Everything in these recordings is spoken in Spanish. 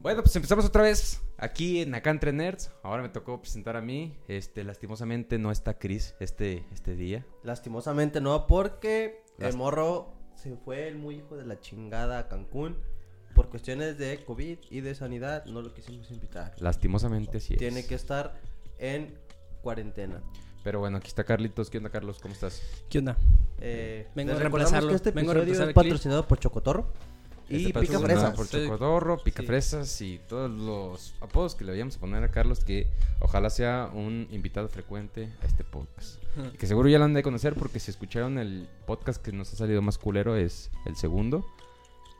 Bueno, pues empezamos otra vez aquí en Acá Entre Nerds. Ahora me tocó presentar a mí. Este, lastimosamente no está Chris este, este día. Lastimosamente no, porque el morro se fue el muy hijo de la chingada a Cancún. Por cuestiones de COVID y de sanidad, no lo quisimos invitar. Lastimosamente sí es. Tiene que estar en cuarentena. Pero bueno, aquí está Carlitos. ¿Qué onda, Carlos? ¿Cómo estás? ¿Qué onda? Eh, Vengo a reemplazarlo. que este Vengo a reemplazar es patrocinado por Chocotorro y Este Pica Fresas. por Sí. Chocodorro, Pica Sí. Fresas y todos los apodos que le vayamos a poner a Carlos. Que ojalá sea un invitado frecuente a este podcast. Y que seguro ya lo han de conocer porque si escucharon el podcast que nos ha salido más culero es el segundo.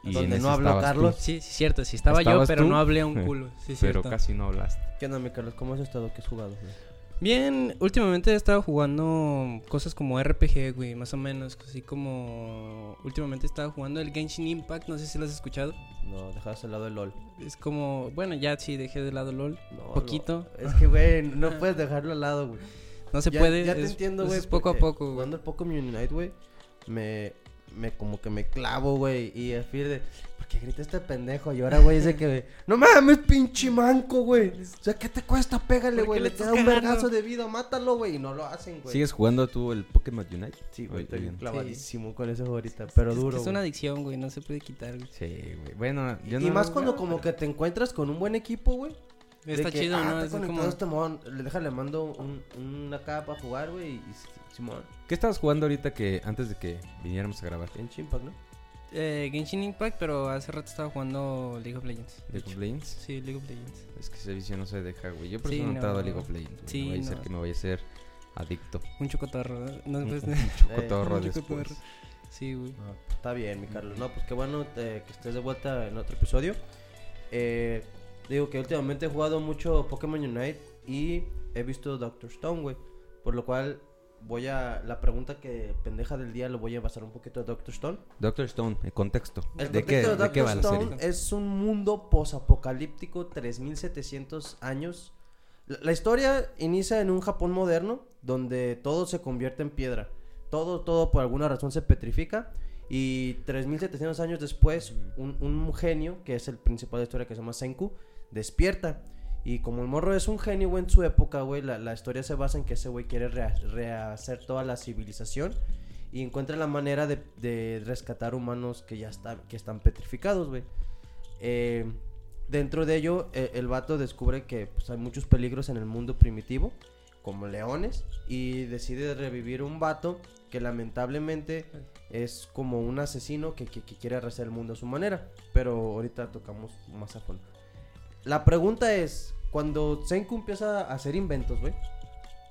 Y Donde no habló Carlos. tú, Sí, sí, cierto. Sí, estaba yo, ¿Estabas pero tú? no hablé un culo. Sí, pero cierto. casi no hablaste. ¿Qué onda, mi Carlos? ¿Cómo has estado? ¿Qué has jugado? güey? Bien, últimamente he estado jugando cosas como RPG, güey, más o menos. Así como. Últimamente he estado jugando el Genshin Impact, no sé si lo has escuchado. No, dejaste al lado el LOL. Es como. Bueno, ya sí, dejé de lado LOL. No, Poquito. no. Es que, güey, no puedes dejarlo al lado, güey. No se ya, puede. Ya te es- entiendo, es güey. poco a poco, güey. Jugando el Pokémon Unite, güey, me, me como que me clavo, güey. Y así de, porque grita este pendejo. Y ahora, güey, dice que, no mames, pinche manco, güey. O sea, ¿qué te cuesta? Pégale, ¿Por güey. qué Le queda un vergazo de vida, mátalo, güey. Y no lo hacen, güey. ¿Sigues jugando tú el Pokémon Unite? Sí, güey, estoy bien. clavadísimo con ese juego ahorita. Pero es, que duro. es una adicción, güey, no se puede quitar, güey. Sí, güey. Bueno, yo Y no más lo cuando como pero- que te encuentras con un buen equipo, güey. de Está que, chido, ah, ¿no? está Es conectado como... este mon, le deja, le mando un, una capa para jugar, güey. Y Simón, ¿Qué estabas jugando ahorita que antes de que viniéramos a grabar? en Chimpact, ¿no? Eh, Genshin Impact, pero hace rato estaba jugando League of Legends. ¿League of. Legends? Sí, League of Legends. Es que ese vicio no se deja, güey. Yo por Sí, eso no he entrado a. League of Legends. Sí, no vaya a ser no. que me vaya a ser adicto. Un chocotorro. ¿no? No, Un pues, un chocotorro un después. chocotorro. Sí, güey. Ah, está bien, mi Carlos. No, pues qué bueno eh, que estés de vuelta en otro episodio. Eh, digo que últimamente he jugado mucho Pokémon Unite y he visto Doctor Stone, güey. Por lo cual voy a... La pregunta que pendeja del día lo voy a basar un poquito a Doctor Stone. Doctor Stone, el contexto. El ¿De qué, de qué va la Stone es un mundo posapocalíptico, 3700 años. La, la historia inicia en un Japón moderno, donde todo se convierte en piedra. Todo, todo por alguna razón se petrifica. Y 3700 años después, un, un genio, que es el principal de la historia, que se llama Senku, despierta. Y como el morro es un genio, en su época, güey, la, la historia se basa en que ese güey quiere rehacer toda la civilización y encuentra la manera de, de rescatar humanos que ya están, que están petrificados, güey. Eh, dentro de ello, eh, el vato descubre que pues, hay muchos peligros en el mundo primitivo, como leones, y decide revivir un vato que lamentablemente es como un asesino que, que- quiere arrasar el mundo a su manera. Pero ahorita tocamos más a fondo. La pregunta es, cuando Senku empieza a hacer inventos, güey,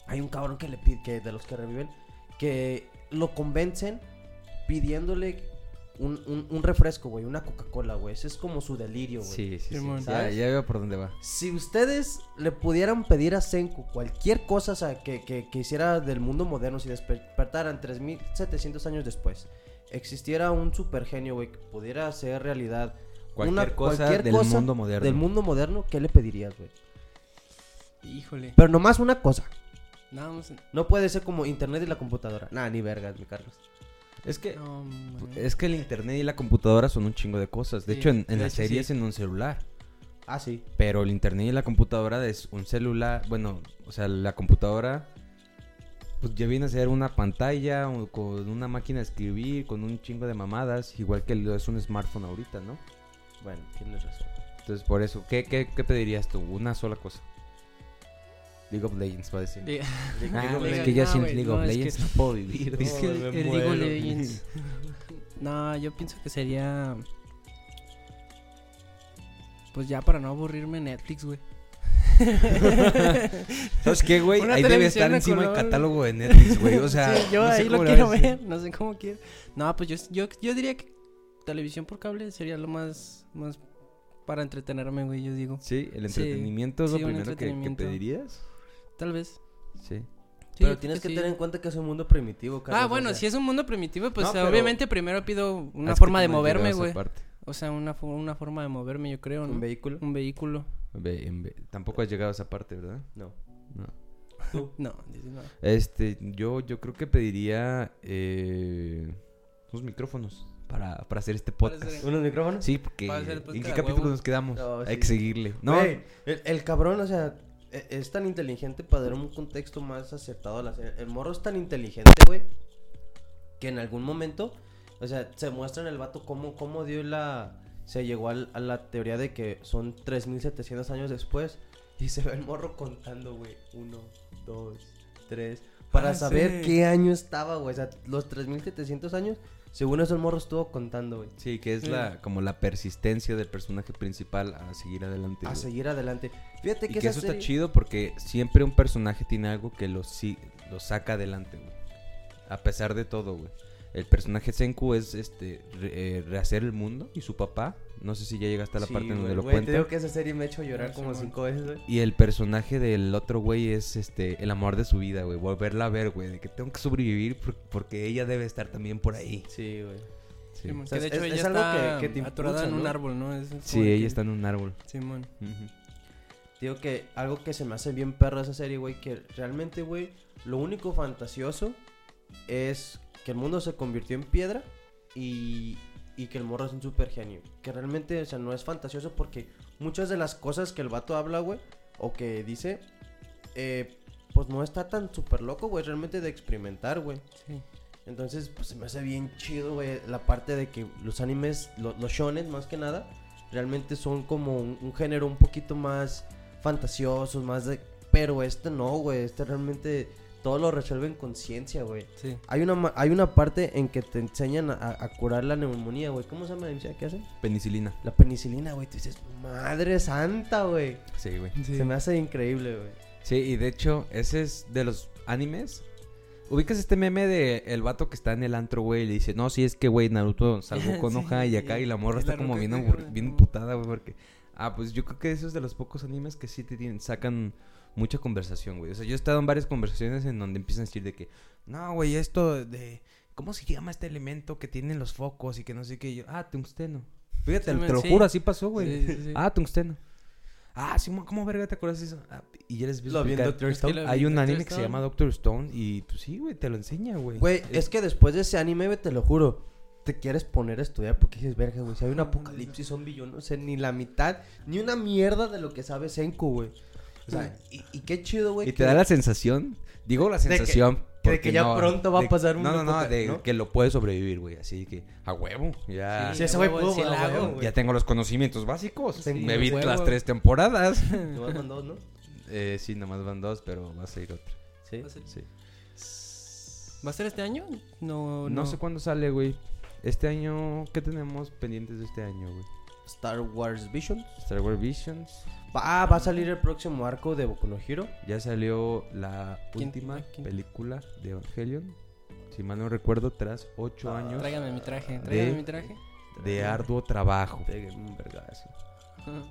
hay un cabrón que le pide, que de los que reviven, que lo convencen pidiéndole un, un- un refresco, güey, una Coca-Cola, güey. Ese es como su delirio, güey. Sí, sí, sí. Ya, ¿Sabes? ya veo por dónde va. Si ustedes le pudieran pedir a Senku cualquier cosa o sea, que, que, que hiciera del mundo moderno, si despertaran 3700 años después, existiera un super genio, güey, que pudiera hacer realidad Cualquier cosa cualquier del cosa mundo moderno. del mundo moderno, ¿qué le pedirías, güey? Híjole. Pero nomás una cosa. No, puede ser como internet y la computadora. Nah, ni vergas, mi Carlos. Es que No, es que el internet y la computadora son un chingo de cosas. De Sí, hecho, en, en de la hecho, serie sí. es en un celular. Ah, sí. Pero el internet y la computadora es un celular. Bueno, o sea, la computadora. Pues ya viene a ser una pantalla o con una máquina de escribir, con un chingo de mamadas. Igual que es un smartphone ahorita, ¿no? Bueno, tienes razón. Entonces, por eso, ¿qué, qué, qué pedirías tú? Una sola cosa. League of Legends, va a decir. Ah, of es que ya No, sin League no, of que- Legends no puedo vivir. Es que el, League of. Legends. No, yo pienso que sería. Pues ya para no aburrirme Netflix, güey. ¿Sabes qué, güey? Ahí debe estar encima el catálogo de Netflix, güey. O sea, Sí, yo ahí lo quiero ver, no sé cómo quiero. No, pues yo, yo, yo diría que televisión por cable sería lo más, más para entretenerme, güey, yo digo. Sí, el Sí, entretenimiento es lo primero que- pedirías. Tal vez. Sí. Sí, pero tienes que sí. tener en cuenta que es un mundo primitivo, Carlos. Ah, o bueno, sea, si es un mundo primitivo, pues No, pero- obviamente primero pido una forma de moverme, güey. O sea, una, una forma de moverme, yo creo, ¿no? un vehículo. Un vehículo. Tampoco has llegado a esa parte, ¿verdad? No. No. No, dices, no. Este, yo, yo creo que pediría eh, unos micrófonos para, para hacer este podcast. ¿Unos micrófonos? Sí, porque ¿en qué capítulo huevo. nos quedamos? No, Hay sí. que seguirle. No, Güey, el, el cabrón, o sea, e- es tan inteligente para dar un contexto más acertado a la serie. El morro es tan inteligente, güey, que en algún momento, o sea, se muestra en el vato cómo, cómo dio la... Se llegó a la teoría de que son 3700 años después y se ve el morro contando, güey. Uno, dos, tres. Para Ah, saber sí. qué año estaba, güey. O sea, los 3700 años, según eso el morro estuvo contando, güey. sí, que es Sí. la como la persistencia del personaje principal a seguir adelante. A güey. seguir adelante. Fíjate Y que, que esa eso está chido porque siempre un personaje tiene algo que lo, si- lo saca adelante, güey. A pesar de todo, güey. El personaje Senku es este re- eh, rehacer el mundo y su papá. No sé si ya llegaste a la Sí, parte donde lo güey, cuenta. Te digo que esa serie me ha hecho llorar Ah, como cinco veces, güey. Y el personaje del otro güey es este el amor de su vida, güey. Volverla a ver, güey. De que tengo que sobrevivir por- porque ella debe estar también por ahí. Sí, güey. Sí, O sea, que de es- hecho es ella algo está que- que te atorada impulsa, en un árbol, ¿no? Es Sí, que- ella está en un árbol. Simón. Digo que algo que se me hace bien perro de esa serie, güey, que realmente, güey, lo único fantasioso es que el mundo se convirtió en piedra y, y que el morro es un super genio. Que realmente, o sea, no es fantasioso porque muchas de las cosas que el vato habla, güey, o que dice, eh, pues no está tan súper loco, güey, realmente de experimentar, güey. Sí. Entonces, pues se me hace bien chido, güey, la parte de que los animes, lo- los shonen más que nada, realmente son como un, un género un poquito más fantasiosos, más de... Pero este no, güey, este realmente todo lo resuelven con ciencia, güey. Sí. Hay una, ma- hay una parte en que te enseñan a, a curar la neumonía, güey. ¿Cómo se llama la que hacen? Penicilina. La penicilina, güey. Tú dices, madre santa, güey. Sí, güey. Sí. Se me hace increíble, güey. Sí, y de hecho, ese es de los animes. Ubicas este meme de el vato que está en el antro, güey, y le dice, no, sí, es que, güey, Naruto salvó con Sí, hoja y acá, y la morra y está la como bien, bien emputada, güey, porque... Ah, pues yo creo que esos de los pocos animes que sí te tienen, sacan mucha conversación, güey. O sea, yo he estado en varias conversaciones en donde empiezan a decir de que, no, güey, esto de... ¿Cómo se llama este elemento que tienen los focos y que no sé qué? Y yo, ah, tungsteno. Fíjate, Sí, te lo sí. juro, así pasó, güey. Sí, sí, sí. Ah, tungsteno. Ah, sí, mo- ¿cómo verga te acuerdas de eso? Ah, y ya les a Lo vi en. Doctor Es que Stone. Hay un Doctor anime que se llama Doctor Stone y pues sí, güey, te lo enseña, güey. Güey, es que después de ese anime, güey, te lo juro, te quieres poner a estudiar porque dices, verga, güey, si hay un apocalipsis zombie, yo no sé ni la mitad, ni una mierda de lo que sabe Senku, güey. O sea, y, y qué chido, güey. Y te da la sensación, digo la sensación que de porque que ya no, pronto va a de- pasar un No, no, no, de ¿no? que lo puedes sobrevivir, güey, así que a huevo, ya Sí, güey huevo, sí a huevo, ya tengo los conocimientos básicos. Sí, Me vi huevo. las tres temporadas. Nomás van dos, ¿no? eh, sí, nomás van dos, pero va a salir otra. Sí. Va a ser- Sí. ¿Va a ser este año? No, No, sé cuándo sale, güey. Este año, ¿qué tenemos pendientes de este año, güey? Star Wars Vision. Star Wars Visions. Va, va a salir el próximo arco de Boku no Hero. Ya salió la ¿Quién- última quién? película de Evangelion. Si mal no recuerdo, tras ocho Ah, años Tráigame mi traje. Tráigame De- mi traje. de arduo trabajo. Pegue un vergazo.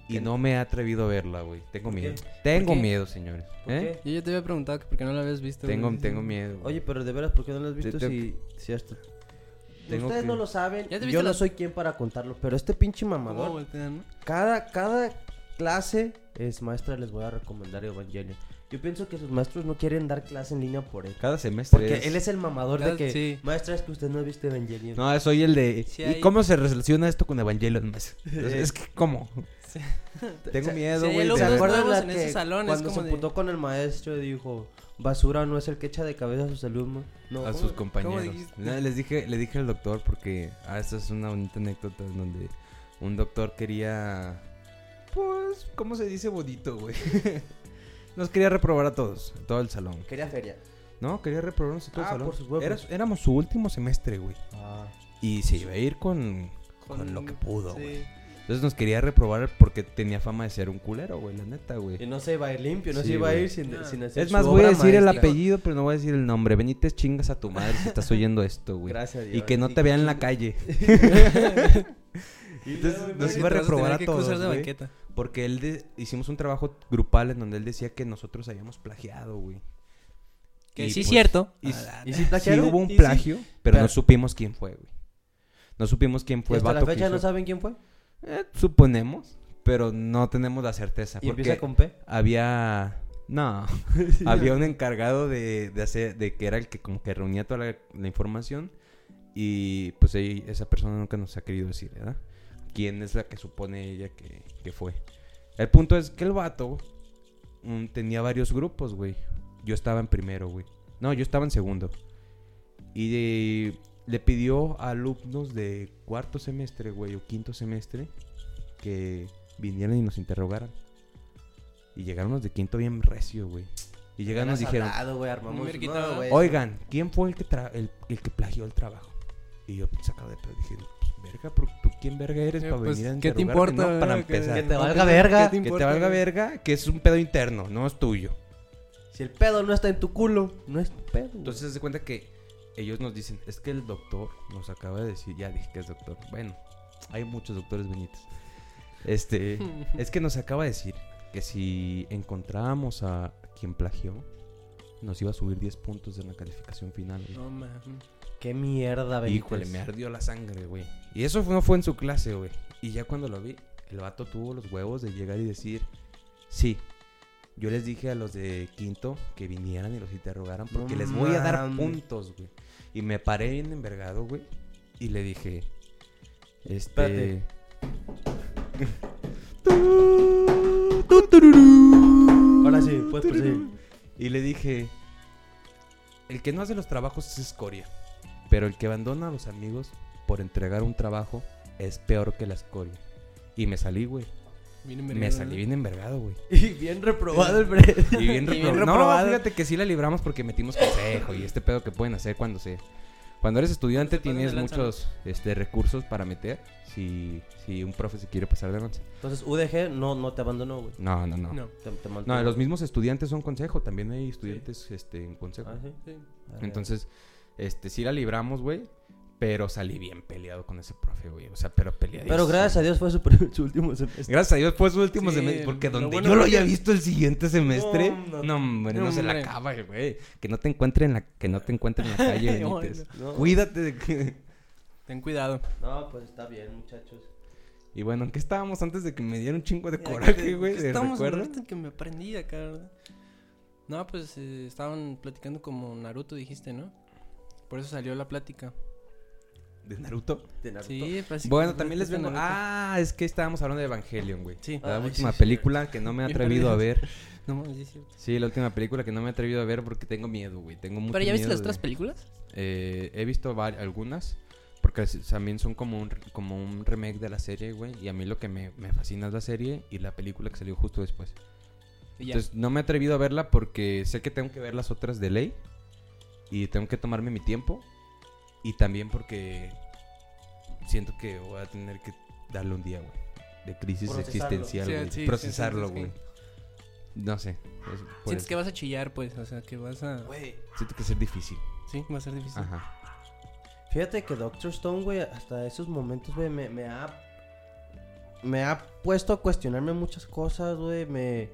Y no me he atrevido a verla, güey. Tengo miedo. Tengo miedo, señores. ¿Por ¿Eh? Yo ya te había preguntado que por qué no lo habías visto. Tengo, güey. tengo miedo. Oye, pero de veras, ¿por qué no lo has visto Te- te- si, si hasta... Ustedes que- no lo saben, ¿Ya te yo no la- soy quien para contarlo, pero este pinche ¿Cómo mamador, voltean, no? cada, cada clase es maestra, les voy a recomendar Evangelion. Yo pienso que sus maestros no quieren dar clase en línea por él. Cada semestre. Porque es- él es el mamador de que, sí. maestra, es que usted no ha visto Evangelion. No, soy el de. Sí ¿Y hay- cómo se relaciona esto con Evangelion? más? es que, ¿cómo? Sí. Tengo miedo, güey. ¿Se acuerdan la en ese que salón, es cuando como se de- putó con el maestro y dijo, basura no es el que echa de cabeza a sus alumnos? No, a sus compañeros. No, les dije, le dije al doctor porque ah, esta es una bonita anécdota en donde un doctor quería pues, ¿cómo se dice bonito, güey? Nos quería reprobar a todos, a todo el salón. Quería feria. No, quería reprobarnos a todo Ah, el salón. por sus huevos. Era- éramos su último semestre, güey. Ah. Y se iba a ir con, con, Con- lo que pudo, sí. güey. Entonces nos quería reprobar porque tenía fama de ser un culero, güey, la neta, Y güey. no se iba a ir limpio, no Sí, se iba a güey. ir sin, Ah. sin hacer Es su más, voy a obra decir el maestra. apellido, pero no voy a decir el nombre. Benítez, chingas a tu madre si estás oyendo esto, güey. Gracias a Dios. Y que no te vean en la calle. Entonces, nos iba a reprobar a todos. Porque él de- hicimos un trabajo grupal en donde él decía que nosotros habíamos plagiado, güey. Que Y, sí es pues, cierto. Y, Ah, ¿Y sí hubo un plagio, pero, Pero- no supimos quién fue, güey. No supimos quién ¿Y fue el hasta la que fecha no saben quién fue? Eh, suponemos, pero no tenemos la certeza. ¿Y porque empieza con P? había... No, había un encargado de, de hacer, de que era el que como que reunía toda la, la información Y pues ahí, esa persona nunca nos ha querido decir, ¿verdad? ¿Quién es la que supone ella que, que fue? El punto es que el vato mm, tenía varios grupos, güey. Yo estaba en primero, güey. No, yo estaba en segundo. Y de- le pidió a alumnos de cuarto semestre, güey, o quinto semestre, que vinieran y nos interrogaran. Y llegaron los de quinto bien recio, güey. Y llegaron y nos dijeron, hablado, armamos- no, oigan, ¿quién fue el que, tra- el, el que plagió el trabajo? Y yo sacado de pedo dije, pues, verga, pero ¿tú quién verga eres Eh, para pues, venir a ¿qué te importa, no? Para? Que- empezar. Que te valga verga. ¿Qué Que te valga verga, que es un pedo interno, no es tuyo. Si el pedo no está en tu culo, no es tu pedo. Entonces se cuenta que ellos nos dicen, es que el doctor nos acaba de decir, ya dije que es doctor. Bueno, hay muchos doctores Benitos. Este, es que nos acaba de decir que si encontrábamos a quien plagió, nos iba a subir 10 puntos en la calificación final. güey. No mames. Qué mierda, Benítez. Híjole, me ardió la sangre, güey. Y eso no fue en su clase, güey. Y ya cuando lo vi, el vato tuvo los huevos de llegar y decir, sí, yo les dije a los de quinto que vinieran y los interrogaran porque No les voy a dar puntos, güey. Y me paré bien envergado, güey. Y le dije, este... Ahora sí, puedes proseguir. Y le dije, el que no hace los trabajos es escoria, pero el que abandona a los amigos por entregar un trabajo es peor que la escoria. Y me salí, güey. Bien Me salí bien envergado, güey. Y bien reprobado el bre. Y bien, Y bien No, fíjate que sí la libramos porque metimos consejo y este pedo que pueden hacer cuando se... Cuando eres estudiante tienes muchos este, recursos para meter si, si un profe se quiere pasar de lanza. Entonces, UDG no, no te abandonó, güey. No, no, no. No. Te, te No, los mismos estudiantes son consejo. También hay estudiantes este, en consejo. Ah, sí. Sí. Entonces, este, sí la libramos, güey. Pero salí bien peleado con ese profe, güey. O sea, pero peleadísimo. Pero gracias a Dios fue su, último semestre. Gracias a Dios fue su último Sí, semestre. Porque lo donde bueno yo lo haya visto el siguiente semestre. No, No, no. hombre, no, No, se la acaba, güey. Que no te encuentre en la, que no te encuentre en la calle, No, Benítez. no. Cuídate de que. Ten cuidado. No, pues está bien, muchachos. Y bueno, ¿en qué estábamos antes de que me diera un chingo de coraje, güey? ahorita en que me aprendí acá, ¿verdad? No, pues eh, estaban platicando como Naruto, dijiste, ¿no? Por eso salió la plática. ¿De Naruto? De Naruto. Sí, básicamente Bueno, también les vengo. Ah, es que estábamos hablando de Evangelion, güey. Sí. La Ay, última sí, película que no me he atrevido a ver. No sí es cierto. Sí, la última película que no me he atrevido a ver porque tengo miedo, güey. Tengo mucho ¿Pero ya viste las otras películas? Eh, he visto algunas. Porque también son como un, como un remake de la serie, güey. Y a mí lo que me, me fascina es la serie y la película que salió justo después. Entonces no me he atrevido a verla porque sé que tengo que ver las otras de ley. Y tengo que tomarme mi tiempo. Y también porque siento que voy a tener que darle un día, güey. De crisis Procesarlo. existencial, güey. sí, sí, Procesarlo, sí, güey. sí. No sé. Sientes eso. que vas a chillar, pues. O sea, que vas a. Güey, Siento que es difícil. Sí, va a ser difícil. Ajá. fíjate que Doctor Stone, güey, hasta esos momentos, güey, me, me ha... Me ha puesto a cuestionarme muchas cosas, güey, me...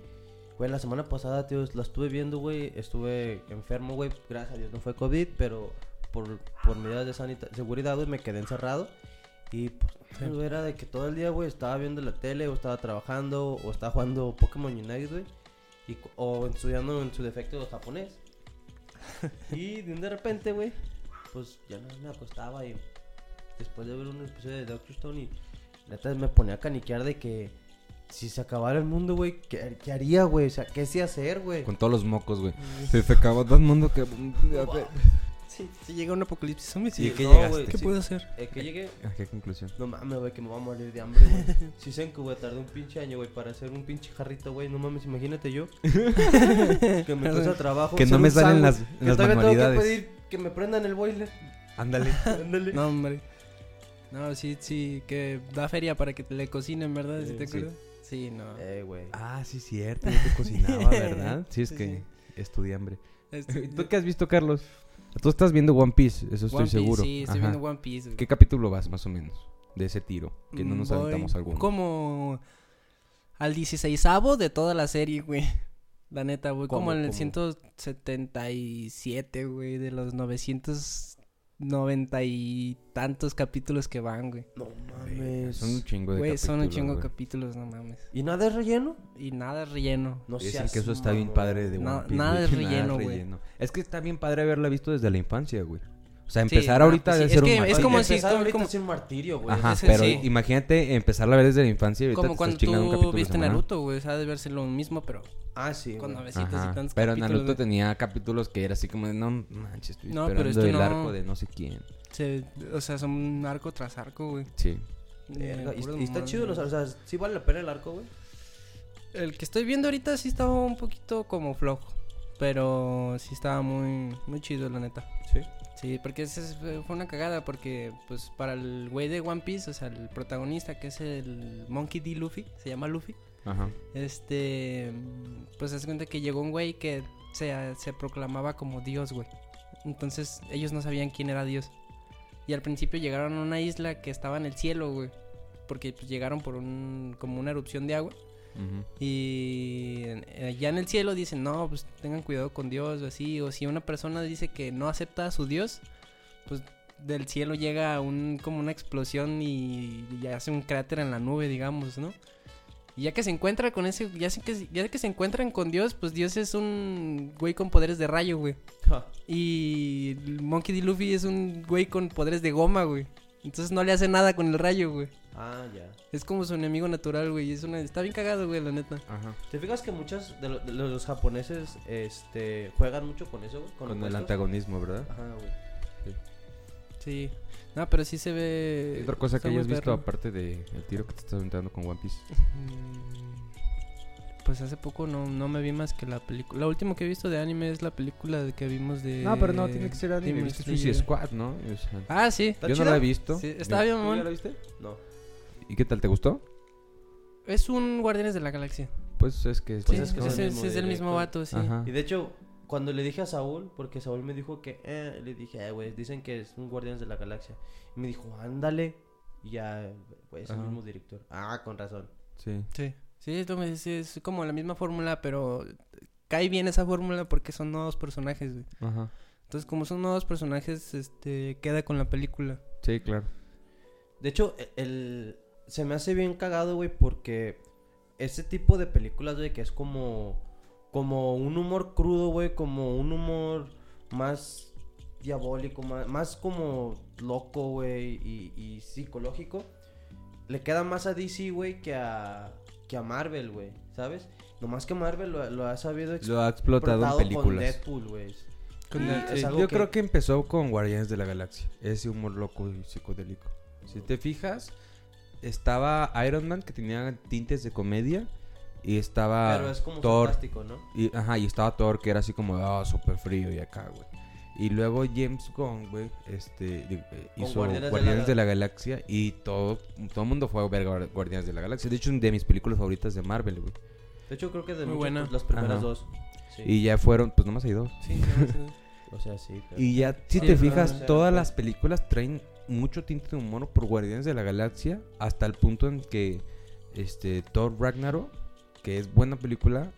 Güey, la semana pasada, tío, la estuve viendo, güey, estuve enfermo, güey, gracias a Dios no fue COVID, pero por, por medidas de sanita- seguridad, güey, me quedé encerrado. Y pues, Sí. güey, era de que todo el día, güey, estaba viendo la tele, o estaba trabajando, o estaba jugando Pokémon Unite, güey. y O estudiando en su defecto japonés. y de un de repente, güey, pues ya no me acostaba y después de ver un episodio de Doctor Stone y neta me ponía a caniquear de que si se acabara el mundo, güey, ¿qué, qué haría, güey? O sea, ¿qué sí hacer, güey? Con todos los mocos, güey. Se te acabó todo el mundo que... Sí, sí llega un apocalipsis zombie. Sí, Sí, ¿qué no, llegaste? güey, ¿Qué sí. puedo hacer? Eh, que llegué... ¿A qué conclusión? No mames, güey, que me voy a morir de hambre, güey. Si sé que, güey, tardé un pinche año, güey, para hacer un pinche jarrito, güey. No mames, imagínate yo. que me cuesta trabajo. Que no me salen las- que las manualidades. tengo que pedir que me prendan el boiler. Ándale. Ándale. No, hombre. No, sí, sí, que da feria para que te le cocinen, ¿verdad? ¿Sí Sí, te sí. acuerdas? Sí, no. Eh, güey. Ah, sí, cierto. Yo te cocinaba, ¿verdad? Sí, es Sí, que estudié hambre. Este, ¿Tú qué has visto, Carlos? Tú estás viendo One Piece, eso estoy One Piece, seguro. Sí, estoy Ajá. viendo One Piece. güey. ¿Qué capítulo vas, más o menos? De ese tiro. Que no nos Voy aventamos alguno. Como al 16 de toda la serie, güey. La neta, güey. ¿Cómo, Como en el cómo? 177, güey. De los 990 y tantos capítulos que van, güey. No mames. Son un chingo de Güey, son un capítulos, chingo de capítulos, no mames. ¿Y nada es relleno? Y nada relleno. No Dicen seas que eso está bien padre de One No, Piece. nada güey, es relleno, güey. Es que está bien padre haberla visto desde la infancia, güey. O sea, Sí, empezar ahorita pues debe sí, ser es un que martirio. es como si- empezar como- es un martirio, güey. Ajá, pero sí. imagínate empezarla a ver desde la infancia y ahorita Como te cuando estás chingando un tú viste. Naruto, güey. O sea, debe verse lo mismo, pero Ah, sí. con güey. navecitas Ajá, y tantos Pero capítulos, Naruto güey. tenía capítulos que era así como de, no manches, estoy No, pero esperando este el no. arco de no sé quién. Se- o sea, son arco tras arco, güey. Sí. Eh, y- está chido, güey. o sea, sí vale la pena el arco, güey. El que estoy viendo ahorita sí estaba un poquito como flojo. Pero sí estaba muy, muy chido, la neta. Sí. Sí, porque ese es- fue una cagada. Porque, pues, para el güey de One Piece, o sea, el protagonista que es el Monkey D. Luffy, se llama Luffy. Ajá. Este, pues se hace cuenta que llegó un güey que se, se proclamaba como Dios, güey. Entonces ellos no sabían quién era Dios. Y al principio llegaron a una isla que estaba en el cielo, güey. Porque pues, llegaron por un, como una erupción de agua. Y en- allá en el cielo dicen, no, pues tengan cuidado con Dios o así. O si una persona dice que no acepta a su Dios, pues del cielo llega un, como una explosión y, y hace un cráter en la nube, digamos, ¿no? Y ya que se encuentra con ese, ya, que, ya que se encuentran con Dios, pues Dios es un güey con poderes de rayo, güey. Y Monkey D. Luffy es un güey con poderes de goma, güey. Entonces no le hace nada con el rayo, güey. Ah, ya. Es como su enemigo natural, güey. Es una... Está bien cagado, güey, la neta. Ajá. ¿Te fijas que muchos de, lo- de los japoneses este, juegan mucho con eso, güey? Con el antagonismo, ¿verdad? Ajá, güey. Sí. No, pero sí se ve... ¿Qué otra cosa que hayas visto perro. aparte del tiro que te estás aventando con One Piece? Mm, Pues hace poco no, no me vi más que la película. La última que he visto de anime es la película de que vimos de... No, pero no, tiene que ser anime. ¿Viste. Suicide Squad, no? O sea, Ah, sí. ¿Está yo no la he visto. Sí, está bien, ¿Tú mamón. ya la viste? No. ¿Y qué tal? ¿Te gustó? Es un Guardianes de la Galaxia. Pues es que... Pues sí, es que es el es, mismo es el mismo director. vato, sí. Ajá. Y de hecho, cuando le dije a Saúl, porque Saúl me dijo que, eh, le dije, eh, güey, dicen que es un Guardianes de la Galaxia. Y me dijo, ándale. Y ya, güey, es el mismo director. Ah, con razón. Sí. Sí. Sí, esto me- sí, es como la misma fórmula, pero cae bien esa fórmula porque son nuevos personajes, güey. Ajá. Entonces, como son nuevos personajes, este, queda con la película. Sí, claro. De hecho, e- el, se me hace bien cagado, güey, porque ese tipo de películas, güey, que es como, como un humor crudo, güey, como un humor más diabólico, más, más como loco, güey, y, y psicológico, le queda más a DC, güey, que a, que a Marvel, güey, ¿sabes? Nomás que Marvel lo, lo ha sabido Lo ha explotado en con películas. Deadpool, güey. Sí. algo Yo que- creo que empezó con Guardianes de la Galaxia. Ese humor loco y psicodélico. Si te fijas, estaba Iron Man que tenía tintes de comedia. Y estaba Pero es como Thor. sarcástico, ¿no? Y, ajá, y estaba Thor que era así como, ah, súper frío y acá, güey. Y luego James Gunn, güey, este, eh, hizo Guardianes Guardianes, de la- de, la... Galaxia y todo, todo el mundo fue a ver Guar- Guardianes de la Galaxia. De hecho, una de mis películas favoritas de Marvel, güey. De hecho, creo que de Muy muchas, buena. pues, las primeras Ajá. dos. Sí. Y ya fueron, pues nomás hay dos. Sí, no, sí. O sea, sí. pero- Y ya, si Sí, te fijas, todas pues- las películas traen mucho tinte de humor por Guardianes de la Galaxia, hasta el punto en que este Thor Ragnarok, que es buena película,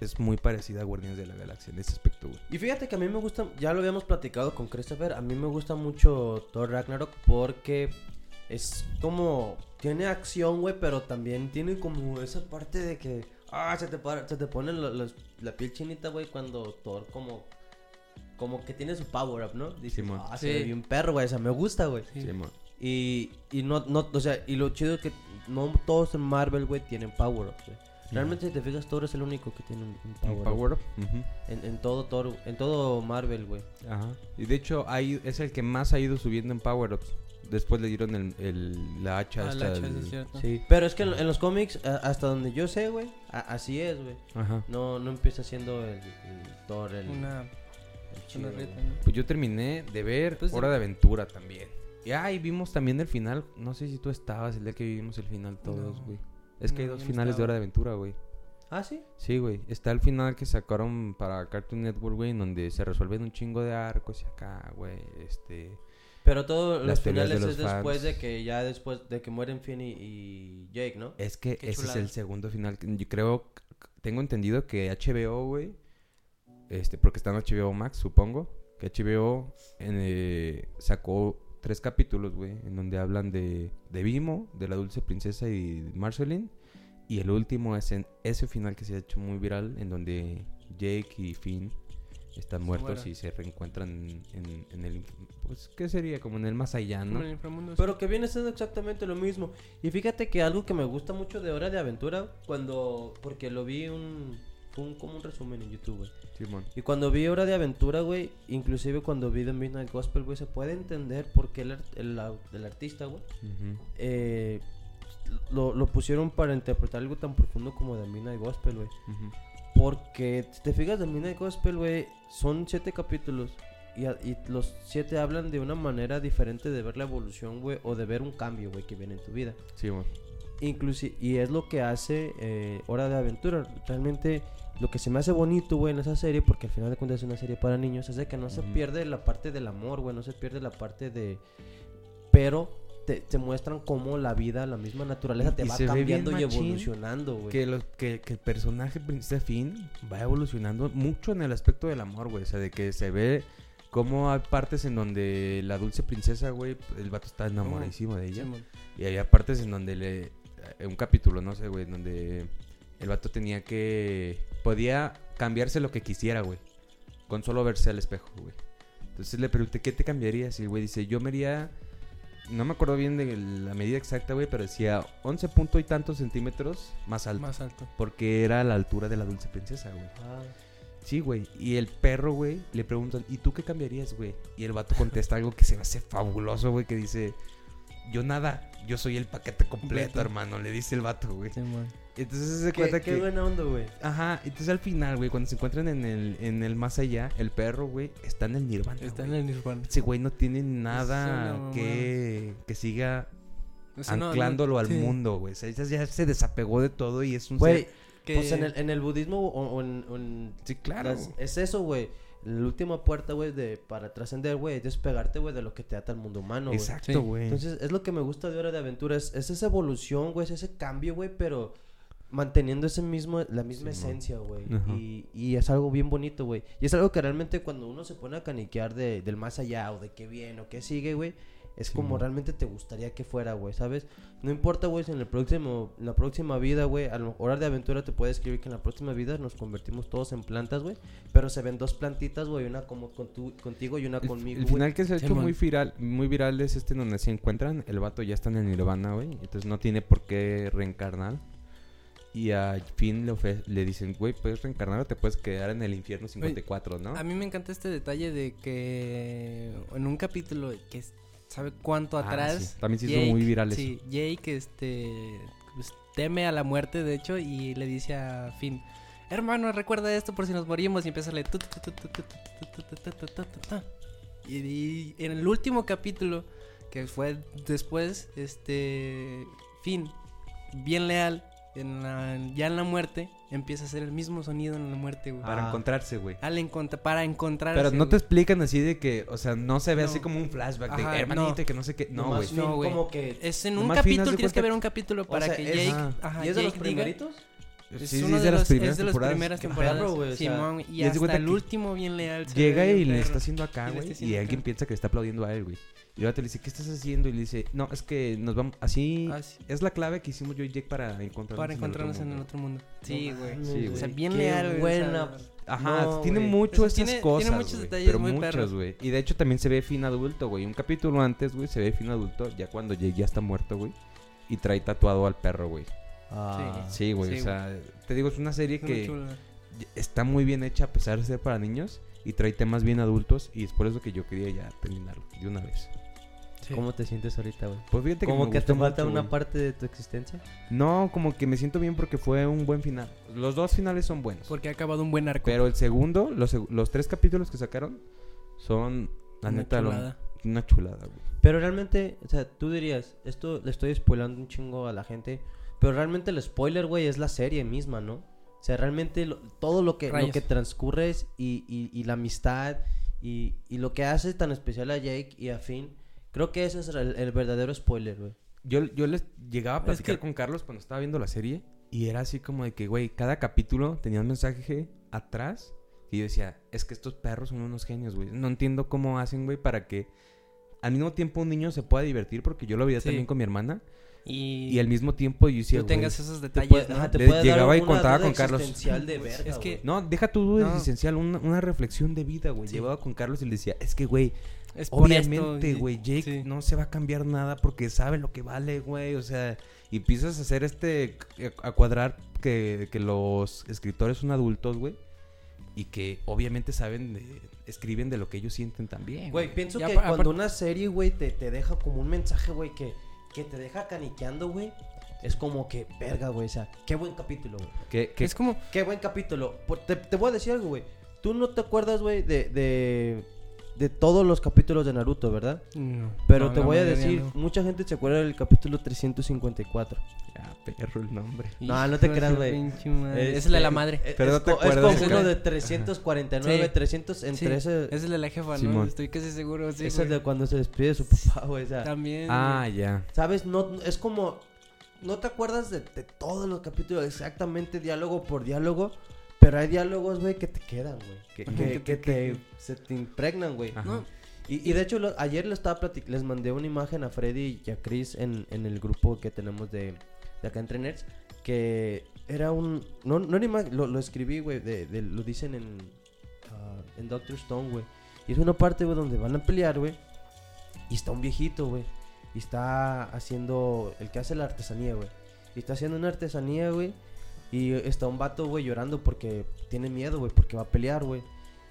es muy parecida a Guardianes de la Galaxia en ese aspecto. Y fíjate que a mí me gusta, ya lo habíamos platicado con Christopher, a mí me gusta mucho Thor Ragnarok porque es como, tiene acción, güey, pero también tiene como esa parte de que, ah, se te, se pone la piel chinita, güey, cuando Thor como, como que tiene su power up, ¿no? Dices, Simón. ah, se ve bien perro, güey, o sea, me gusta, güey. Sí. Sí, mo- Y, y no, no, o sea, y lo chido es que no todos en Marvel, güey, tienen power up, güey. Realmente, si te fijas, Thor es el único que tiene un, un power, Un up. Power Up. En, en todo Thor, en todo Marvel, güey. Ajá. Y de hecho, ahí es el que más ha ido subiendo en Power Ups. Después le dieron el, el- la hacha. Ah, esta la hacha, del- sí, es cierto. Sí, pero es que en, en los cómics, hasta donde yo sé, güey, así es, güey. Ajá. No, no empieza siendo el, el Thor, el, Una, el chido, una güey. reta, ¿no? Pues yo terminé de ver Pues Hora de Aventura también. Y ahí vimos también el final. No sé si tú estabas el día que vivimos el final todos, No. güey. Es que hay dos finales de. Hora de Aventura, güey. Ah, sí. Sí, güey. Está el final que sacaron para Cartoon Network, güey, en donde se resuelven un chingo de arcos y acá, güey. Este. Pero todos los de finales los es después de que ya después de que mueren Finn y, y Jake, ¿no? Es que Qué ese chulada. es el segundo final. Yo creo. Tengo entendido que HBO, güey. Este, porque está en HBO Max, supongo. Que HBO en, eh, sacó tres capítulos, güey. En donde hablan de, de Vimo, de la dulce princesa y Marceline. Y el último es en ese final que se ha hecho muy viral. En donde Jake y Finn están muertos y se reencuentran en, en- el... Pues, ¿qué sería? Como en el más allá, ¿no? Como en el inframundo, sí. Pero que viene siendo exactamente lo mismo. Y fíjate que algo que me gusta mucho de Hora de Aventura, cuando. Porque lo vi un. Fue un, como un resumen en YouTube, güey. Simón. Y cuando vi Hora de Aventura, güey, inclusive cuando vi The Midnight Gospel, güey, se puede entender por qué el, el, el artista, güey, Ujú. eh, lo, lo pusieron para interpretar algo tan profundo como The Midnight Gospel, güey. Ujú. Porque, si te fijas, The Midnight Gospel, güey, son siete capítulos. Y, a- y los siete hablan de una manera diferente de ver la evolución, güey, o de ver un cambio, güey, que viene en tu vida. Simón. Inclusive, y es lo que hace eh, Hora de Aventura. Realmente, lo que se me hace bonito, güey, en esa serie, porque al final de cuentas es una serie para niños, es de que no se pierde la parte del amor, güey, no se pierde la parte de... Pero te, te muestran cómo la vida, la misma naturaleza, te Y va cambiando y machín evolucionando, güey. Que, lo- que, que el personaje Princesa Finn va evolucionando mucho en el aspecto del amor, güey. O sea, de que se ve como hay partes en donde la dulce princesa, güey, el vato está enamoradísimo de ella. Y había partes en donde le... eh, Un capítulo, no sé, güey, donde el vato tenía que... Podía cambiarse lo que quisiera, güey. Con solo verse al espejo, güey. Entonces le pregunté, ¿qué te cambiarías? Y el güey dice, yo me haría... No me acuerdo bien de la medida exacta, güey, pero decía 11 punto y tantos centímetros más alto. Más alto. Porque era a la altura de la dulce princesa, güey. Ah, Sí, güey. Y el perro, güey, le preguntan, ¿y tú qué cambiarías, güey? Y el vato contesta algo que se me hace fabuloso, güey, que dice, yo nada, yo soy el paquete completo, hermano, le dice el vato, güey. Simón. Entonces se qué, cuenta qué que... buena onda, güey. Ajá, entonces al final, güey, cuando se encuentran en el, en el más allá, el perro, güey, está en el nirvana, Está en el Nirvana. Ese güey no tiene nada que, que siga O sea, no- no- anclándolo al sí. mundo, güey. O sea, ya- ya se desapegó de todo y es un Güey, ser... Que- pues en el, en el budismo o, o en, o en Sí, claro. las- es eso, güey. La última puerta, güey, de para trascender, güey, es despegarte, güey, de lo que te ata al mundo humano, güey. Sí. Exacto, güey. Entonces, es lo que me gusta de Hora de Aventura, es, es esa evolución, güey, es ese cambio, güey, pero manteniendo ese mismo, la misma Simón. esencia, güey. Y, y es algo bien bonito, güey. Y es algo que realmente cuando uno se pone a caniquear de, del más allá o de qué viene o qué sigue, güey, es como realmente te gustaría que fuera, güey, ¿sabes? No importa, güey, si en el próximo, en la próxima vida, güey, a lo Hora de Aventura te puede escribir que en la próxima vida nos convertimos todos en plantas, güey, pero se ven dos plantitas, güey, una como con tu- contigo y una El, conmigo, el final que se ha hecho muy viral, muy viral es este en donde se encuentran, el vato ya está en el nirvana, güey, entonces no tiene por qué reencarnar. Y a Finn le, le dicen, güey, puedes reencarnar o te puedes quedar en el infierno 54, ¿no? A mí me encanta este detalle de que en un capítulo que es- sabe cuánto atrás. También se hizo muy viral sí. Jake este, pues, teme a la muerte, de hecho, y le dice a Finn, hermano, recuerda esto por si nos morimos, y empieza a leer... Y, en el último capítulo, que fue después, este, Finn, bien leal, en la- ya en la muerte, empieza a hacer el mismo sonido en la muerte, güey. Para Ah. encontrarse, güey. Al para encontrarse. Pero no güey. te explican así de que, o sea, no se ve No. así como un flashback de hermanito no. y que no sé qué. No, güey. No, Finn güey. como que... Es en un capítulo, tienes que ver un capítulo para sea, que es- Jake, ajá, ¿Y es de los primeritos? Es Sí, sí, uno de, de las primeras es de las primeras temporadas. o sea, y, hasta el último bien leal. Llega y le está haciendo acá, güey. Y alguien piensa que le está aplaudiendo a él, güey. Y el vato le dice, ¿qué estás haciendo? Y le dice, no, es que nos vamos. Así. Ah, sí, Es la clave que hicimos yo y Jake para encontrarnos. para encontrarnos en el mundo. otro mundo. Sí, güey. Sí, O sea, bien Qué leal, buena. Ajá, No, tiene mucho esas tiene- tiene cosas. muchos güey, detalles pero muy muchos, güey. Y de hecho también se ve fin adulto, güey. Un capítulo antes, güey, se ve fin adulto. Ya cuando Jake ya está muerto, güey. Y trae tatuado al perro, güey. Ah, Sí, güey. Sí, o sea, te digo, es una serie es que chula. está muy bien hecha a pesar de ser para niños. Y trae temas bien adultos. Y es por eso que yo quería ya terminarlo de una vez. Sí. ¿Cómo te sientes ahorita, güey? Pues fíjate que ¿Como me que te falta una parte de tu existencia? No, como que me siento bien porque fue un buen final. Los dos finales son buenos. Porque ha acabado un buen arco. Pero el segundo, los, tres capítulos que sacaron son, la Una neta, lo- chulada. una chulada, güey. Pero realmente, o sea, tú dirías, esto le estoy spoilando un chingo a la gente, pero realmente el spoiler, güey, es la serie misma, ¿no? O sea, realmente lo- todo lo que, lo que transcurre es y, y- y la amistad y, y lo que hace tan especial a Jake y a Finn, creo que ese es el, el verdadero spoiler, güey. Yo, yo les llegaba a Es platicar que- con Carlos cuando estaba viendo la serie y era así como de que, güey, cada capítulo tenía un mensaje atrás y yo decía, es que estos perros son unos genios, güey. No entiendo cómo hacen, güey, para que al mismo tiempo un niño se pueda divertir porque yo lo veía Sí. también con mi hermana, Y, Y al mismo tiempo yo decía, tú tengas esos Te detalles, puede- ¿no? ajá, te Le llegaba y contaba duda con Carlos. de verga, Es que-. No, deja tu duda No. existencial, una, una reflexión de vida, güey. Sí. Llevaba con Carlos y le decía, es que, güey, Es obviamente, güey, Jake sí. no se va a cambiar nada porque sabe lo que vale, güey. O sea, y empiezas a hacer este, a cuadrar que, que los escritores son adultos, güey. Y que obviamente saben, de- escriben de lo que ellos sienten también. Güey, pienso Ya que cuando una serie, güey, te, te deja como un mensaje, güey, que, que te deja caniqueando, güey, es como que, verga, güey, o sea, qué buen capítulo, güey. Que- Es como... Qué buen capítulo. Por- te, te voy a decir algo, güey. Tú no te acuerdas, güey, de, de, de todos los capítulos de Naruto, ¿verdad? no, Pero no, te voy a decir, no. mucha gente se acuerda del capítulo 354. Ah, perro el nombre. No, no te creas, güey. Es el de la madre. Pero es no te co- es acuerdas, como uno de 349, Sí. 300, entre Sí, ese... Es el de la jefa, ¿no? Estoy casi seguro, sí, es el de cuando se despide de su papá, güey, o sea... También. Ah, ya. ¿Sabes? No, es como. No te acuerdas de, de todos los capítulos, exactamente diálogo por diálogo. Pero hay diálogos, güey, que te quedan, güey. Que, Ajá, que- que que te se te impregnan, güey. No, Y, y de hecho, lo- ayer les estaba les mandé una imagen a Freddy y a Chris en, en el grupo que tenemos de, de acá entre nerds. Que era un. No, no era imagen, lo, lo escribí, güey. de- de- lo dicen en. ah, en Doctor Stone, güey. Y es una parte, güey, donde van a pelear, güey. Y está un viejito, güey. Y está haciendo. El que hace la artesanía, güey. Y está haciendo una artesanía, güey. Y está un vato, güey, llorando porque tiene miedo, güey. Porque va a pelear, güey.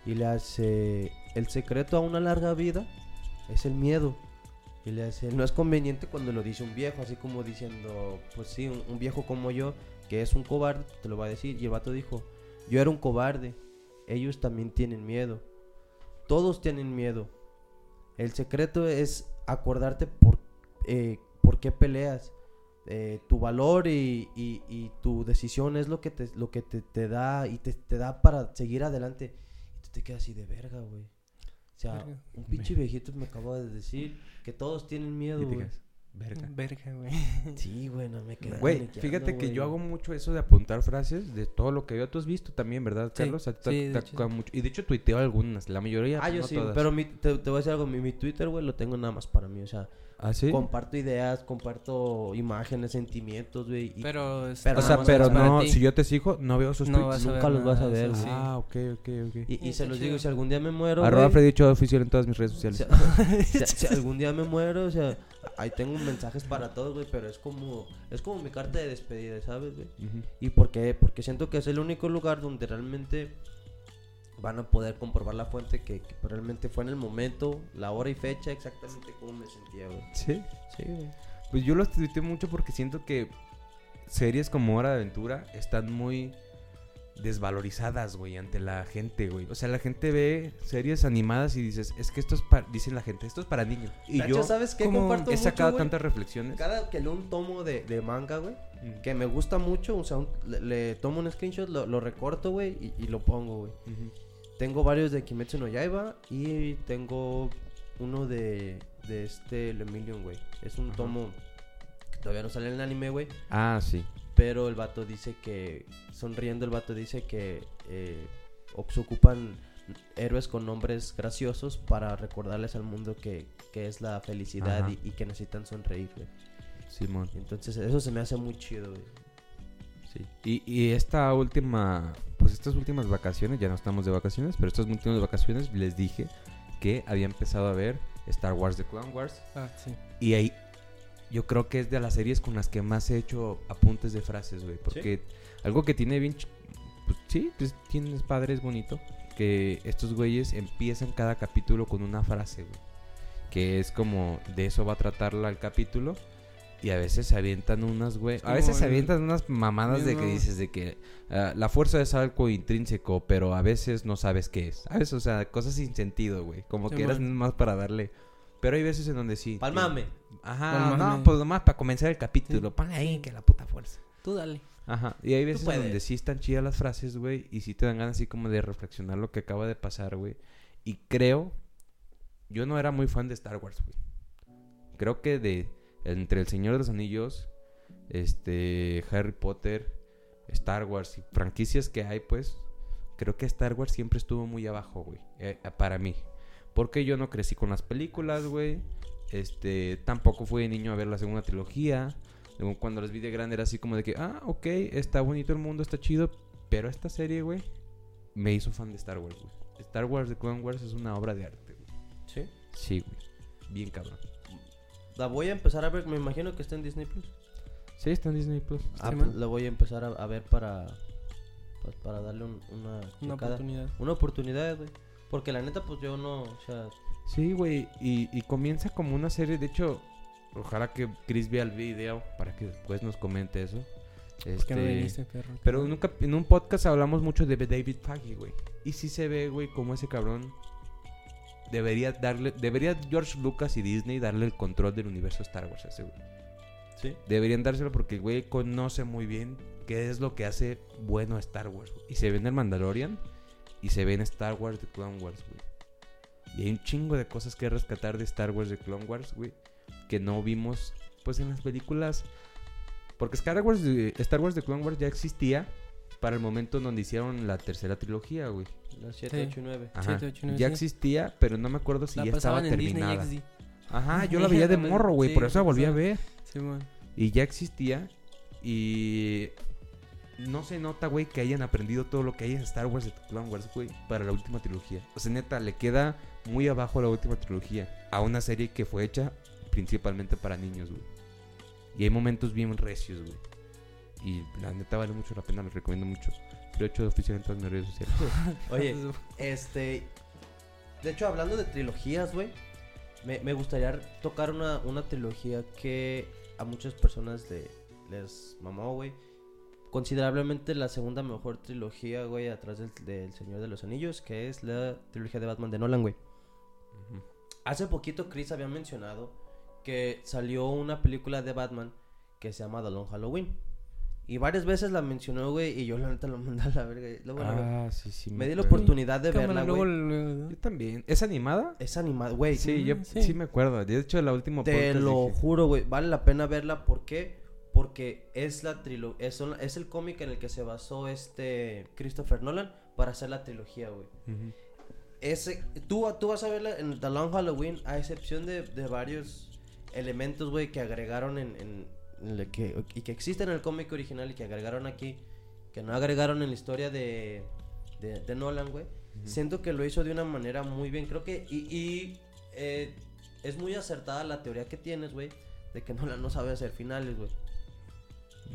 Y le hace. El secreto a una larga vida es el miedo. Y le hace. No es conveniente cuando lo dice un viejo, así como diciendo. Pues sí, un, viejo como yo, que es un cobarde, te lo va a decir. Y el vato dijo: Yo era un cobarde. Ellos también tienen miedo. Todos tienen miedo. El secreto es acordarte por, eh, por qué peleas. Eh, tu valor y, y- y tu decisión es lo que te, lo que te, te da y te, te da para seguir adelante. Y tú te quedas así de verga, güey. O sea, Verga. un pinche viejito me acaba de decir que todos tienen miedo, güey. Verga. Verga, güey. Sí, güey, no me queda. Güey, fíjate que yo hago mucho eso de apuntar frases de todo lo que veo. Tú has visto también, ¿verdad, Carlos? Sí, de hecho. mucho. Y de hecho tuiteo algunas, la mayoría, Ah, yo no sí, todas. pero mi- te, te voy a decir algo. Mi, mi Twitter, güey, lo tengo nada más para mí. O sea, ¿Ah, sí? comparto ideas, comparto imágenes, sentimientos, güey. y Pero, es Pero O nada sea, más pero es para no, ti. si yo te sigo, no veo sus No tweets. nunca los vas a nada, ver, sí, güey. sí. Ah, ok, ok, ok. Y, se está los digo, si algún día me muero, Arroba güey, Freddy Ochoa oficial en todas mis redes sociales. si, si- si algún día me muero, o sea, ahí tengo mensajes para todos, güey, pero es como es como mi carta de despedida, ¿sabes, güey? Ujú. ¿Y por qué? Porque siento que es el único lugar donde realmente van a poder comprobar la fuente que, que realmente fue en el momento, la hora y fecha, exactamente cómo me sentía, güey. Sí. Sí, güey. Pues yo los tuiteo mucho porque siento que series como Hora de Aventura están muy desvalorizadas, güey, ante la gente, güey. O sea, la gente ve series animadas y dices, es que esto es para, dicen la gente, esto es para niños. Y yo ¿sabes qué? como Comparto he sacado tantas reflexiones. Cada que leo un tomo de, de manga, güey, Mm. que me gusta mucho, o sea, un- le, le tomo un screenshot, lo, lo recorto, güey, y, y lo pongo, güey. Ujú. Tengo varios de Kimetsu no Yaiba y tengo uno de, de este Lemillion, güey. Es un Ajá. tomo que todavía no sale en el anime, güey. Ah, sí. Pero el vato dice que, sonriendo el vato dice que eh, ocupan héroes con nombres graciosos para recordarles al mundo que, que es la felicidad y que necesitan sonreír, güey. Simón. Entonces eso se me hace muy chido, güey. Sí. Y, y esta última, pues estas últimas vacaciones, ya no estamos de vacaciones, pero estas últimas vacaciones les dije que había empezado a ver Star Wars The Clone Wars. Ah, sí. Y ahí yo creo que es de las series con las que más he hecho apuntes de frases, güey. Porque algo que tiene bien... Pues sí, pues tienes padre, es bonito. Que estos güeyes empiezan cada capítulo con una frase, güey. Que es como, de eso va a tratarla el capítulo. Y a veces se avientan unas, güey. A veces se avientan unas mamadas de que dices de que ah, la fuerza es algo intrínseco, pero a veces no sabes qué es. A veces, o sea, cosas sin sentido, güey. Como Sí, que eras más para darle. Pero hay veces en donde sí. Palmame. Ajá, Palmame. no, pues nomás para comenzar el capítulo. Ponle ahí que la puta fuerza. Tú dale. Ajá, y hay veces en donde sí están chidas las frases, güey, y sí te dan ganas así como de reflexionar lo que acaba de pasar, güey. Y creo, yo no era muy fan de Star Wars, güey. Creo que de entre El Señor de los Anillos, este, Harry Potter, Star Wars y franquicias que hay, pues, creo que Star Wars siempre estuvo muy abajo, güey, eh, para mí. Porque yo no crecí con las películas, güey. Este, tampoco fui de niño a ver la segunda trilogía. Cuando las vi de grande era así como de que, ah, ok, está bonito el mundo, está chido, pero esta serie, güey, me hizo fan de Star Wars, güey. Star Wars de Clone Wars es una obra de arte, güey. Sí. Sí, güey. Bien cabrón. La voy a empezar a ver, me imagino que está en Disney Plus. Sí, está en Disney Plus. Ah, pues, la voy a empezar a, a ver para pues, para darle un- una Una checada. oportunidad. Una oportunidad, güey. Porque la neta, pues yo no, o sea, Sí, güey, y, y comienza como una serie, de hecho, ojalá que Chris vea el video para que después nos comente eso. ¿Por qué no Este, viniste, perro? Pero nunca, en un podcast hablamos mucho de David Faggy, güey. Y sí se ve, güey, como ese cabrón debería darle, debería George Lucas y Disney darle el control del universo Star Wars a ese güey. sí. Deberían dárselo porque el güey conoce muy bien qué es lo que hace bueno a Star Wars. güey. Y se ve en el Mandalorian y se ve en Star Wars de Clone Wars, güey. Y hay un chingo de cosas que rescatar de Star Wars de Clone Wars, güey, que no vimos pues en las películas. Porque Star Wars de, Star Wars de Clone Wars ya existía para el momento en donde hicieron la tercera trilogía, güey. La 7, Sí. 8 y 9. Ajá. Siete, ocho, nueve, ya sí. existía, pero no me acuerdo si la ya estaba en Disney terminada. XD. Ajá, yo la veía de morro, güey, Sí, por eso la volví a ver. Sí, man. Y ya existía. Y no se nota, güey, que hayan aprendido todo lo que hay en Star Wars de Clone Wars, güey, para la última trilogía. O sea, neta, le queda muy abajo la última trilogía. A una serie que fue hecha principalmente para niños, güey. Y hay momentos bien recios, güey. Y la neta vale mucho la pena, lo recomiendo mucho. Oficial en todas mis redes sociales. Oye, este. De hecho, hablando de trilogías, güey. Me, me gustaría tocar una, una trilogía que a muchas personas le, les mamó, güey. Considerablemente la segunda mejor trilogía, güey, atrás del, del Señor de los Anillos, que es la trilogía de Batman de Nolan, güey. Hace poquito Chris había mencionado que salió una película de Batman que se llama The Long Halloween. Y varias veces la mencionó, güey, y yo la neta lo mandé a la verga. la Ah, sí, sí. me di la oportunidad de Cámara, verla, luego, güey. Yo también. ¿Es animada? Es animada, güey. Sí, yo Mm, sí. sí. me acuerdo. De hecho, la última Te lo dije- juro, güey. Vale la pena verla. ¿Por qué? Porque es la trilo es, es el cómic en el que se basó este Christopher Nolan para hacer la trilogía, güey. Ese, tú, tú vas a verla en The Long Halloween, a excepción de, de varios elementos, güey, que agregaron en, que, y que existen en el cómic original y que agregaron aquí, que no agregaron en la historia de, de, de Nolan, güey. Siento que lo hizo de una manera muy bien. Creo que, y, y, eh, es muy acertada la teoría que tienes, güey, de que Nolan no sabe hacer finales, güey.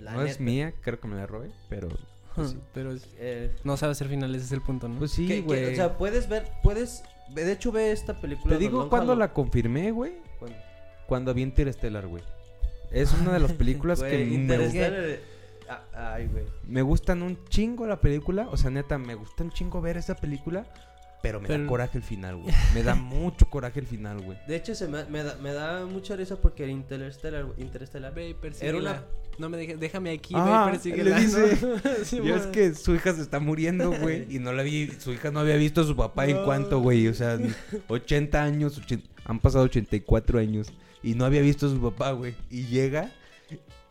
La no es mía, creo que me la robé, pero... pues sí. Pero es- Eh, no sabe hacer finales, ese es el punto, ¿no? Pues sí, güey. o sea, puedes ver, puedes, de hecho ve esta película. Te digo cuando la confirmé, güey. Cuando vi Interstellar, güey. Es una de las películas que me, Interstellar, ah, Ay, güey. me gustan un chingo la película. O sea, neta, me gusta un chingo ver esa película. Pero me da coraje el final, güey. Me da mucho coraje el final, güey. De hecho, se me, me, da, me da mucha risa porque Interstellar, Interstellar Ve y era una... No me dejes, déjame aquí, Ah, ve y persíguela. le dice. Sí, Y es que su hija se está muriendo, güey. Y no la vi, su hija no había visto a su papá en cuánto, güey. O sea, 80 años, 80 han pasado 84 años. Y no había visto a su papá, güey. Y llega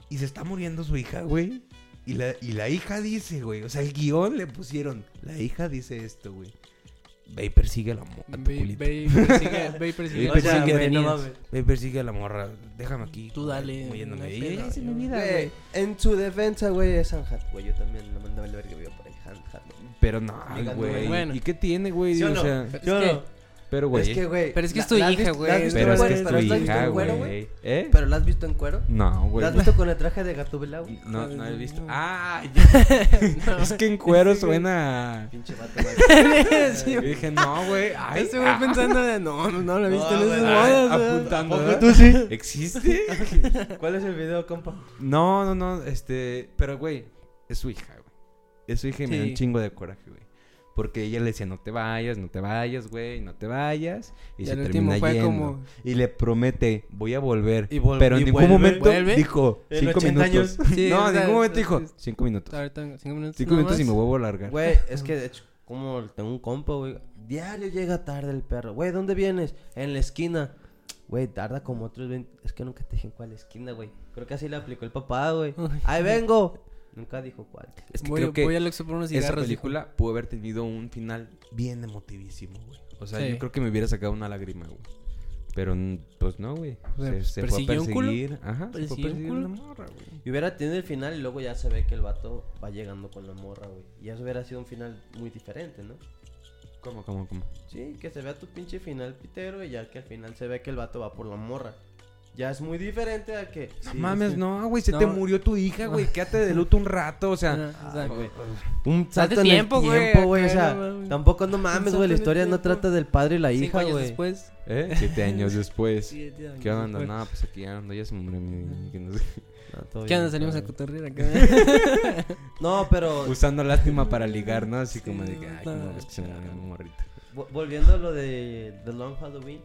y se está muriendo su hija, güey. Y la, y la hija dice, güey. O sea, el guion le pusieron. La hija dice esto, güey. Ve y persigue a la mo- a tu Ve, ve y persigue, ve y. Ve güey, no mames. Ve y persigue a la morra. Déjame aquí. Tú dale, Muriéndome. no ella dice mi vida, Güey, güey. en su defensa, güey, es Anne Hathaway. Yo también lo mandaba el verga que por ahí. Pero no, güey. bueno. ¿Y qué tiene, güey? ¿Sí o o no? sea, es Yo que- no. Pero, güey. Es que, güey. Pero es que es la- tu la hija, güey. la Pero es que es tu la has visto hija, en cuero, güey. ¿Eh? Pero la has visto en cuero. No, güey. ¿La has visto con el traje de Gatúbela, güey? No, no he visto. No. Ah, ya. es que en cuero suena. Pinche vato, güey. Dije, no, güey. Ay, Ese güey ah, pensando de, no, no, no lo he visto No, en güey, esas ay, bodas. ¿verdad? apuntando. ¿A poco ¿verdad? tú sí? ¿Existe? ¿Cuál es el video, compa? No, no, no. Este. Pero, güey, es su hija, güey. Es su hija y me da un chingo de coraje, güey. Porque ella le decía, no te vayas, no te vayas, güey, no te vayas. Y, Y se termina yendo. como- Y le promete, voy a volver. Y vol- pero en y ningún vuelve. momento ¿Vuelve? dijo, cinco 80 minutos. Sí, no, en ningún momento dijo, cinco minutos. Ahorita, cinco minutos. Cinco minutos y me vuelvo a largar. Güey, es que de hecho, como tengo un compa, güey. Diario llega tarde el perro. Güey, ¿dónde vienes? En la esquina. Güey, tarda como otros 20. Es que nunca te dije en cuál esquina, güey. Creo que así le aplicó el papá, güey. Ahí vengo. Nunca dijo cuál. Es que voy, creo que voy Oxxo por unos esa película pudo haber tenido un final bien emotivísimo, güey. O sea, Sí. yo creo que me hubiera sacado una lágrima, güey. Pero, n- pues no, güey. Se, se fue a ¿Persiguió un culo? perseguir. Ajá, se fue a ¿Persiguió un perseguir una morra, güey. Y hubiera tenido el final y luego ya se ve que el vato va llegando con la morra, güey. Y eso hubiera sido un final muy diferente, ¿no? ¿Cómo, cómo, cómo? Sí, que se vea tu pinche final pitero y ya que al final se ve que el vato va por la morra. Ya es muy diferente a que... No sí, mames, sí. no, güey, se te murió tu hija, güey. Quédate de luto un rato, o sea. O sea, Ah, güey. Un salto en tiempo, el güey, tiempo, güey. O sea, no tampoco no Un mames, güey. La historia no trata del padre y la cinco hija, años güey. después. ¿Eh? Siete años después. siete años ¿Qué onda? después. No, pues aquí ando, ya se murió mi que no sé. No, todo ¿Qué onda? Salimos a cotorrear acá. No, pero Usando lástima para ligar, ¿no? Así Sí, como de que, ay, no, es que se chale. murió mi morrita. vo- volviendo a lo de The Long Halloween.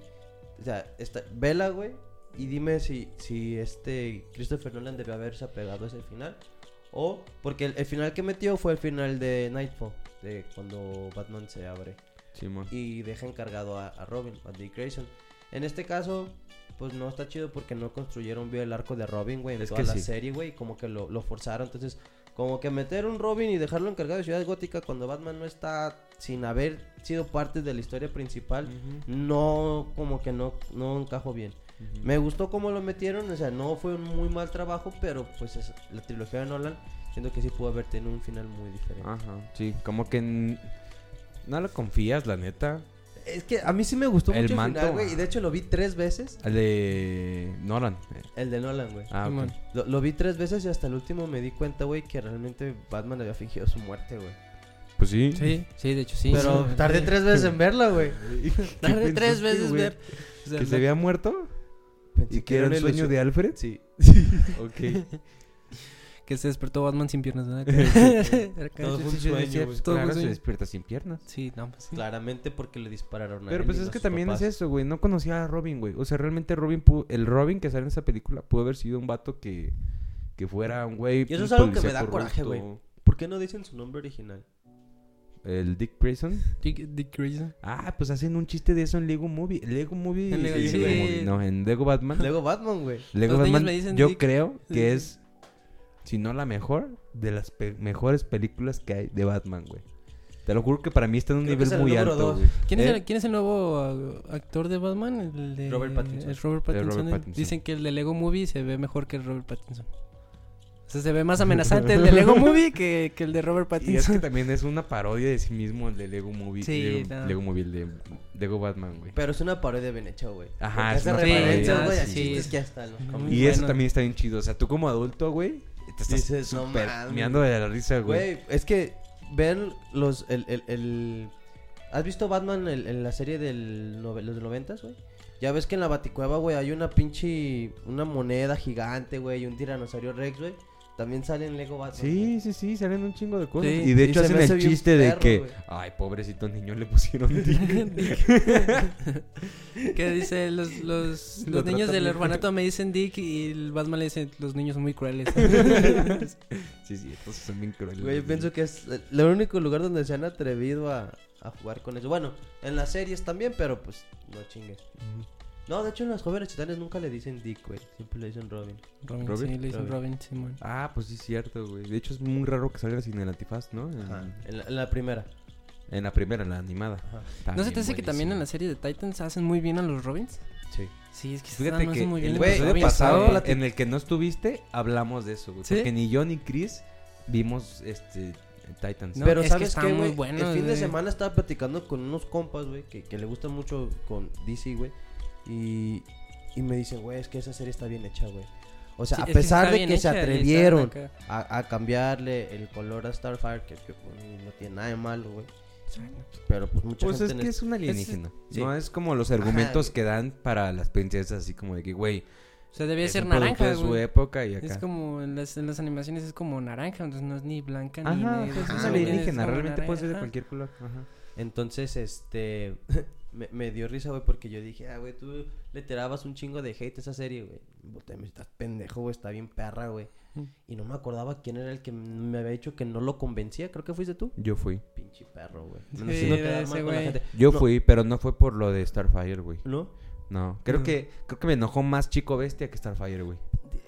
O sea, esta, vela, güey. Y dime si, si este Christopher Nolan debió haberse apegado a ese final. O, porque el, el final que metió fue el final de Nightfall. De cuando Batman se abre. Simón. y deja encargado a, a Robin, a Dick Grayson. En este caso, pues no está chido porque no construyeron bien el arco de Robin, güey, en Es toda que la sí. serie, güey, como que lo, lo forzaron. Entonces, como que meter un Robin y dejarlo encargado de Ciudad Gótica cuando Batman no está sin haber sido parte de la historia principal, no, como que no, no encajó bien. Me gustó cómo lo metieron, o sea, no fue un muy mal trabajo, pero pues es- la trilogía de Nolan, siento que sí pudo haber tenido un final muy diferente. Ajá, sí, como que no lo confías, la neta. Es que a mí sí me gustó El mucho el final, güey, y de hecho lo vi tres veces. El de Nolan. El de Nolan, güey. Ah, ok. Simón. Lo, lo vi tres veces y hasta el último me di cuenta, güey, que realmente Batman había fingido su muerte, güey. Pues sí. Sí, sí, de hecho sí. Pero sí. tardé tres veces en verla, güey. Tardé tres veces güey? ver. o sea, ¿Que se había muerto? Pensé ¿Y que era el sueño ilusión. de Alfred? Sí. Ok. Que se despertó Batman sin piernas, ¿verdad? Todo fue un sueño, pues Todo claro, se despierta sin piernas. Sí, no, pues sí. Claramente porque le dispararon a Pero él pues y es a que también papás. es eso, güey. No conocía a Robin, güey. O sea, realmente Robin pudo- el Robin que sale en esa película pudo haber sido un vato que, que fuera un güey. Y eso es algo que me da coraje, güey. ¿Por qué no dicen su nombre original? El Dick Grayson. Dick, Dick Grayson. Ah, pues hacen un chiste de eso en Lego Movie. Lego Movie. En Lego- sí, sí. Lego Movie, No, en Lego Batman. Luego Batman, güey. Lego Los niños Batman, me dicen yo Dick. creo que es, si no la mejor, de las pe- mejores películas que hay de Batman, güey. Te lo juro que para mí está en un Creo nivel es el muy alto, güey. ¿Quién, es ¿Eh? el, ¿Quién es el nuevo actor de Batman? El de... Robert Pattinson. Es Robert Pattinson. Robert eh. Pattinson. Dicen que el de Lego Movie se ve mejor que el Robert Pattinson. O sea, se ve más amenazante el de Lego Movie que, que el de Robert Y es que Pattinson. también es una parodia de sí mismo el de Lego Movie. Sí, Lego, no. Lego Movie, el de Lego Batman, güey. Pero es una parodia bien hecha, güey. Ajá, es una parodia, güey, a sí. chistes que hasta cómics. Y eso también está bien chido. O sea, tú como adulto, güey, te estás Dices, no meando de la risa, güey. Güey, es que ven los el, el, el- ¿Has visto Batman el- en la serie del nove- los noventas, güey? Ya ves que en la Baticueva, güey, hay una pinche una moneda gigante, güey, y un tiranosaurio Rex, güey. También sale en Lego Batman. Sí, sí, sí, salen un chingo de cosas. Sí, y de y hecho se hacen el chiste de perro, que, güey. ay, pobrecito niño, le pusieron Dick. que dice, los, los, Lo los niños del orfanato me dicen Dick y el Batman le dice, los niños son muy crueles. sí, sí, entonces son bien crueles. Güey, yo pienso que es el único lugar donde se han atrevido a, a jugar con eso. Bueno, en las series también, pero pues no chingues. No, de hecho en las jóvenes titanes nunca le dicen Dick, güey. Siempre le dicen Robin. Robin, ¿Robin? sí, le dicen Robin. Robin, Simón. Ah, pues sí, es cierto, güey. De hecho, es muy raro que salga sin el antifaz, ¿no? En, Ajá. En la, en la primera. en la primera, en la animada. Ajá. ¿No se te hace que también en la serie de Titans hacen muy bien a los Robins? Sí. Sí, es que Fíjate que muy bien el los episodio pasado, en el que no estuviste, hablamos de eso, güey. ¿Sí? Porque ni yo ni Chris vimos este Titans. No, Pero es que ¿sabes qué, muy güey? buenos, El fin de semana estaba platicando con unos compas, güey, que, que le gustan mucho con DC, güey. Y, y me dicen, güey, es que esa serie está bien hecha, güey. O sea, Sí, a es que pesar de que se hecha atrevieron a, a cambiarle el color a Starfire, que, que, pues, no tiene nada de malo, güey. Pero pues mucha Pues gente es que es- es un alienígena. sí. No es como los argumentos que dan para las princesas, así como de que, güey, O sea, debía es ser un naranja, de su época y acá. Es como en las, en las animaciones es como naranja, entonces no es ni blanca ni Ajá, negra. es Ah, alienígena, realmente puede ser de cualquier color. Ajá. Entonces, este. Me, me dio risa, güey, porque yo dije, ah, güey, tú le tirabas un chingo de hate a esa serie, güey. Me Estás pendejo, güey, está bien perra, güey. Mm. Y no me acordaba quién era el que me había dicho que no lo convencía. Creo que fuiste tú. Yo fui. Pinche perro, güey. Sí, No, no ese con la güey. gente. Yo No, fui, pero no fue por lo de Starfire, güey. ¿No? No, creo No. que creo que me enojó más Chico Bestia que Starfire, güey.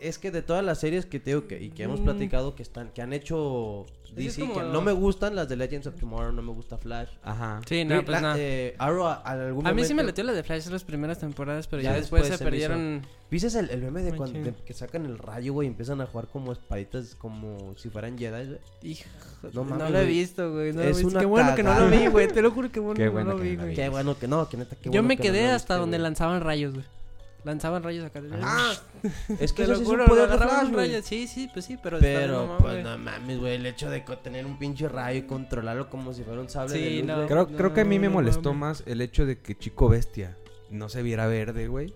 Es que de todas las series que te digo que, y que hemos Mm. platicado que están, que han hecho DC, como- que no me gustan, las de Legends of Tomorrow, no me gusta Flash. Ajá. Sí, no, pues la- no. eh, Arrow a, a algún A mí sí me latió la de Flash las primeras temporadas, pero ya, Ya después, después se me hizo- perdieron. ¿Viste el, el meme de Muy cuando de que sacan el rayo, güey, y empiezan a jugar como espaditas, como si fueran Jedi, güey? Hijo, No no, mames, lo he visto, güey. No lo he Es visto. una Qué bueno que no lo vi, güey. Te lo juro que bueno Qué que bueno no lo que vi, no güey. Qué bueno que no, que neta, qué Yo bueno me que no quedé hasta viste, donde güey. lanzaban rayos, güey. Lanzaban rayos acá. Ah, es que eso sí es un poder de Flash, güey. Sí, sí, pues sí, pero... Pero, pues no mames, güey, el hecho de tener un pinche rayo y controlarlo como si fuera un sable Sí, de luz, no. Creo, creo que a mí me molestó más el hecho de que Chico Bestia no se viera verde, güey.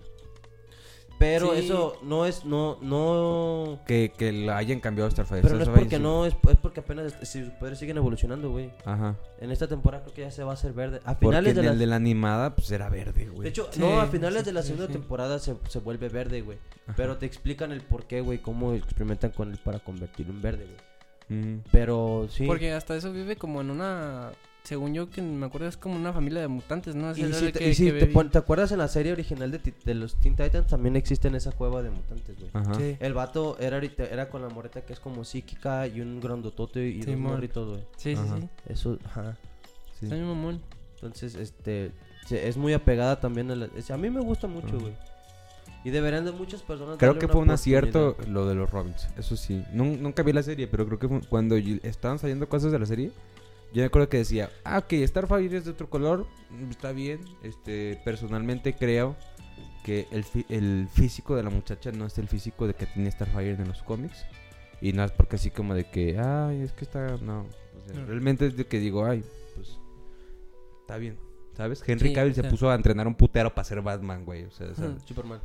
Pero Sí. eso no es, no, no... Que, que la hayan cambiado a Starfire. Pero no es porque sí. no, es, es porque apenas si sus poderes siguen evolucionando, güey. Ajá. En esta temporada creo que ya se va a hacer verde. A Porque finales en de la... el de la animada, pues era verde, güey. De hecho, Sí, no, a finales sí, de la segunda sí. temporada se, se vuelve verde, güey. Pero te explican el por qué, güey, cómo experimentan con él para convertirlo en verde, güey. Mm. Pero sí. Porque hasta eso vive como en una... Según yo que me acuerdo es como una familia de mutantes, ¿no? Y es si lo te, que- y si que te viví. pon- ¿te acuerdas en la serie original de, ti- de los Teen Titans? También existe en esa cueva de mutantes, güey. Ajá. Sí, El vato era ahorita era con la moreta que es como psíquica y un grandotote y dos Simón. morritos, güey. sí, sí. Ajá. sí. Eso, ajá. Sí. Está bien mamón. Entonces, este, se- es muy apegada también a la... A mí me gusta mucho, Ajá. güey. Y deberán de muchas personas Creo que fue un acierto lo de los Robins. Eso sí. Nun- nunca vi la serie, pero creo que fue- cuando y- estaban saliendo cosas de la serie, yo me acuerdo que decía, ah, ok, Starfire es de otro color, mm, está bien. Este, personalmente creo que el, fi- el físico de la muchacha no es el físico de que tiene Starfire en los cómics. Y no es porque así como de que, ay, es que está, no. O sea, No. Realmente es de que digo, ay, pues, está bien. ¿Sabes? Henry Sí, Cavill o se puso a entrenar un putero para ser Batman, güey. O sea, ¿sabes? Superman.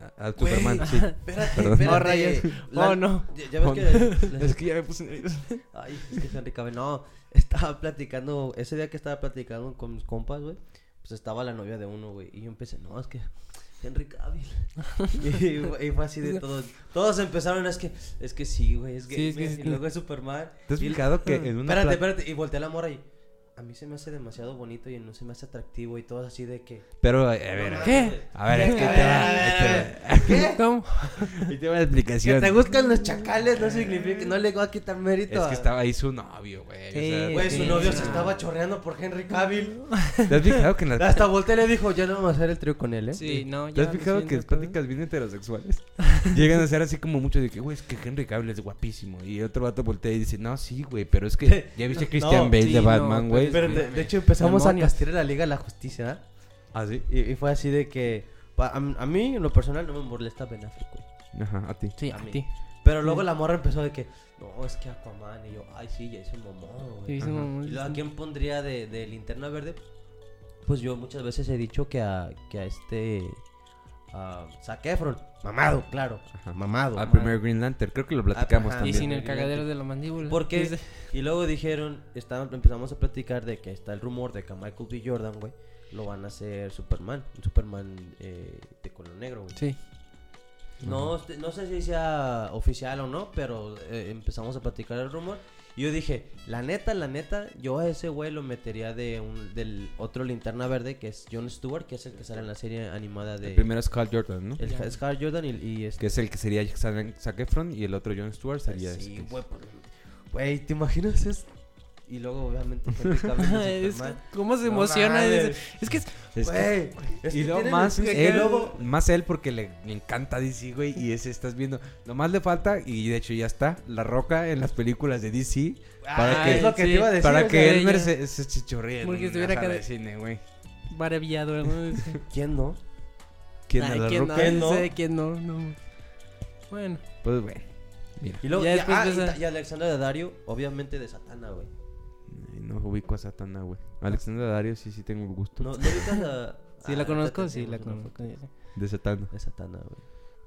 A, a Superman, sí. Espérate, Perdón. espérate. Oh, rayos. La- Oh, no. Ya, ya ves Oh, que... Es que ya me puse nervioso. Ay, es que Henry Cavill, no, estaba platicando, ese día que estaba platicando con mis compas, güey, pues estaba la novia de uno, güey, y yo empecé, no, es que Henry Cavill. y, fue- y fue así de todos, todos empezaron, es que, es que sí, güey, es que, Sí, es que sí. y luego es Superman. ¿Te has y- fijado que en una Espérate, pla- espérate, y volteé a la mora y, a mí se me hace demasiado bonito y no se me hace atractivo y todo así de que... Pero, a ver, ¿Qué? a ver, es que te va. ¿Qué? ¿Cómo? ahí te va la Que explicación. te gustan los chacales no significa que no le voy a quitar mérito Es que estaba ahí su novio, güey. o Sí, sea, Güey, su novio sí. se estaba chorreando por Henry Cavill. ¿Te has fijado que en las, Hasta volteé y le dijo, ya no vamos a hacer el trío con él, ¿eh? Sí, no, ¿Te has fijado que las pláticas bien heterosexuales llegan a ser así como mucho de que, güey, es que Henry Cavill es guapísimo? Y otro vato voltea y dice, no, sí, güey, pero es que ya viste a Christian Bale de Batman, güey. Pero de, de hecho empezamos a castigar la Liga de la Justicia, ¿eh? ¿Ah, sí? Y, y fue así de que... pa- a, a mí, en lo personal, no me molesta Ben Affleck, güey. Ajá, a ti. Sí, A a mí. ti. Pero luego la morra empezó de que... No, es que Aquaman. Y yo, ay, sí, ya hizo un mamón, Sí, güey. mamón, Y luego, ¿a quién pondría de, de linterna verde? Pues yo muchas veces he dicho que a, que a este... A Zac Efron. Mamado, claro. Ajá. Mamado. Al primer Green Lantern, creo que lo platicamos ajá. Y también. sin el cagadero de la mandíbula. Porque- Y luego dijeron, estaban, empezamos a platicar de que está el rumor de que Michael B. Jordan, güey, lo van a hacer Superman. Un Superman eh, de color negro, güey. Sí. No, este- no sé si sea oficial o no, pero eh, empezamos a platicar el rumor. Y yo dije, la neta, la neta, yo a ese güey lo metería de un, del otro linterna verde, que es Jon Stewart, que es el que sale en la serie animada de... El primero es Carl Jordan, ¿no? el Ya. Scar Jordan y, y este... Que es el que sería Zac Efron y el otro Jon Stewart sería Sí, este. güey, pues, güey, ¿te imaginas eso? Y luego, obviamente, Es que. ¿Cómo se No emociona? Dice, Es que es- Es que- Güey, es y que luego más que él, luego- más él porque le, le encanta DC, güey, y ese estás viendo. Nomás le falta, y de hecho ya está, La Roca en las películas de DC, para Ah, que- es lo que sí, te iba a decir. para que Elmer ella- se, se chichorríe en Porque estuviera acá de cine, güey. maravillado, ¿Quién no? ¿Quién Ay, La ¿quién Roca? no? ¿Quién no? Sé quién no, no. Bueno, Pues bueno, mira, Y luego, Ya ah, y y Alexandra de Dario, obviamente de Satana, güey. No ubico a Satana, güey. Alexandra Dario sí, sí tengo el gusto ¿No, ¿no ubicas a...? sí Ah, la conozco, te sí la conozco. de Satana. De Satana, güey.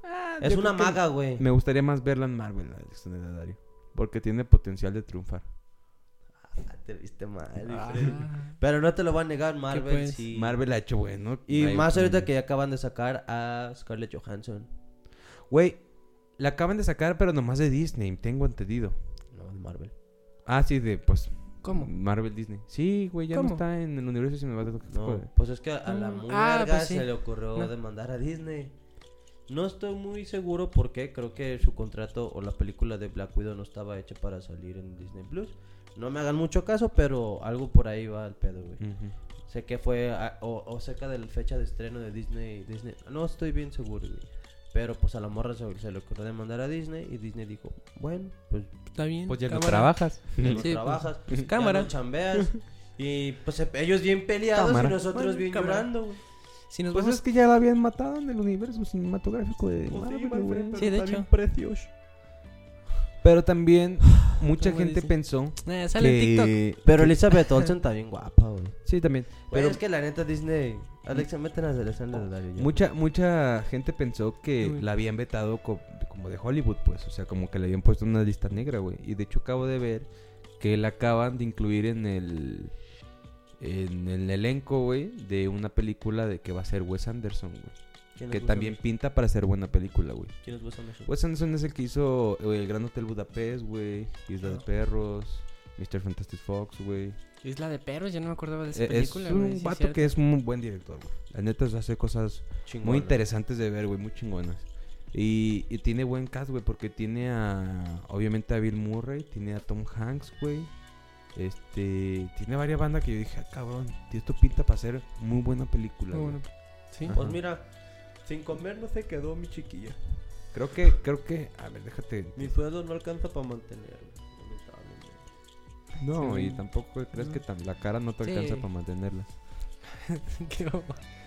Ah, Es una maga, güey. Me gustaría más verla en Marvel, Alexandra Dario. Porque tiene potencial de triunfar. Ah, te viste mal, Ah. Pero no te lo va a negar Marvel, pues? sí. Marvel ha hecho bueno. Y más ahorita que ya acaban de sacar a Scarlett Johansson. Güey, la acaban de sacar, pero nomás de Disney, tengo entendido. No, de Marvel. Ah, sí, de, pues... ¿Cómo? Marvel Disney. Sí, güey, ya no está en el universo cinematográfico. No, pues es que a la Ah, muy ah, verga pues sí. se le ocurrió No. demandar a Disney. No estoy muy seguro porque creo que su contrato o la película de Black Widow no estaba hecha para salir en Disney Plus. No me hagan mucho caso, pero algo por ahí va el pedo, güey. Sé que fue a- o, o cerca de la fecha de estreno de Disney, Disney. No estoy bien seguro, güey. Pero pues a la morra se, se le ocurrió demandar a Disney y Disney dijo, bueno, pues Está bien. Pues ya no trabajas. ya no Sí, pues, trabajas, pues, ya cámara. no chambeas. y pues e- ellos bien peleados Cámara. y nosotros Bueno, bien cámara. llorando, güey. Si nos Pues vamos- es que ya la habían matado en el universo cinematográfico de Marvel, güey. Sí, de hecho. Pero también mucha gente dice. pensó Eh, sale en TikTok. que... Pero Elizabeth Olsen está bien guapa, güey. Sí, también. Pero Pero es que la neta Disney... Alexa, meten a Alexander Daddario mucha mucha gente pensó que Uy. la habían vetado co- como de Hollywood, pues. O sea, como que le habían puesto en una lista negra, güey. Y de hecho acabo de ver que la acaban de incluir en el... En el elenco, güey, de una película de que va a ser Wes Anderson, güey. ¿Quién es Que también Anderson? pinta para ser buena película, güey. ¿Quién es Wes Anderson? Wes Anderson es el que hizo eh, El Gran Hotel Budapest, güey. Isla de. Perros. Mr. Fantastic Fox, güey. Isla de Perros, yo no me acordaba de esa Eh, Es película, güey. un sí, vato que es un buen director, güey. La neta hace cosas Chingona. muy interesantes de ver, güey. Muy chingonas. Y, y tiene buen cast, güey. Porque tiene a... Obviamente a Bill Murray. Tiene a Tom Hanks, güey. Este... Tiene varias bandas que yo dije, ah, cabrón. Esto pinta para ser muy buena película, Muy güey. bueno. Sí. Ajá. Pues mira, sin comer no se quedó mi chiquilla. Creo que... Creo que... A ver, déjate... Mi sueldo no alcanza para mantenerla. lamentablemente. No, Sí. y tampoco crees que tan- la cara no te Sí. alcanza para mantenerla. Qué.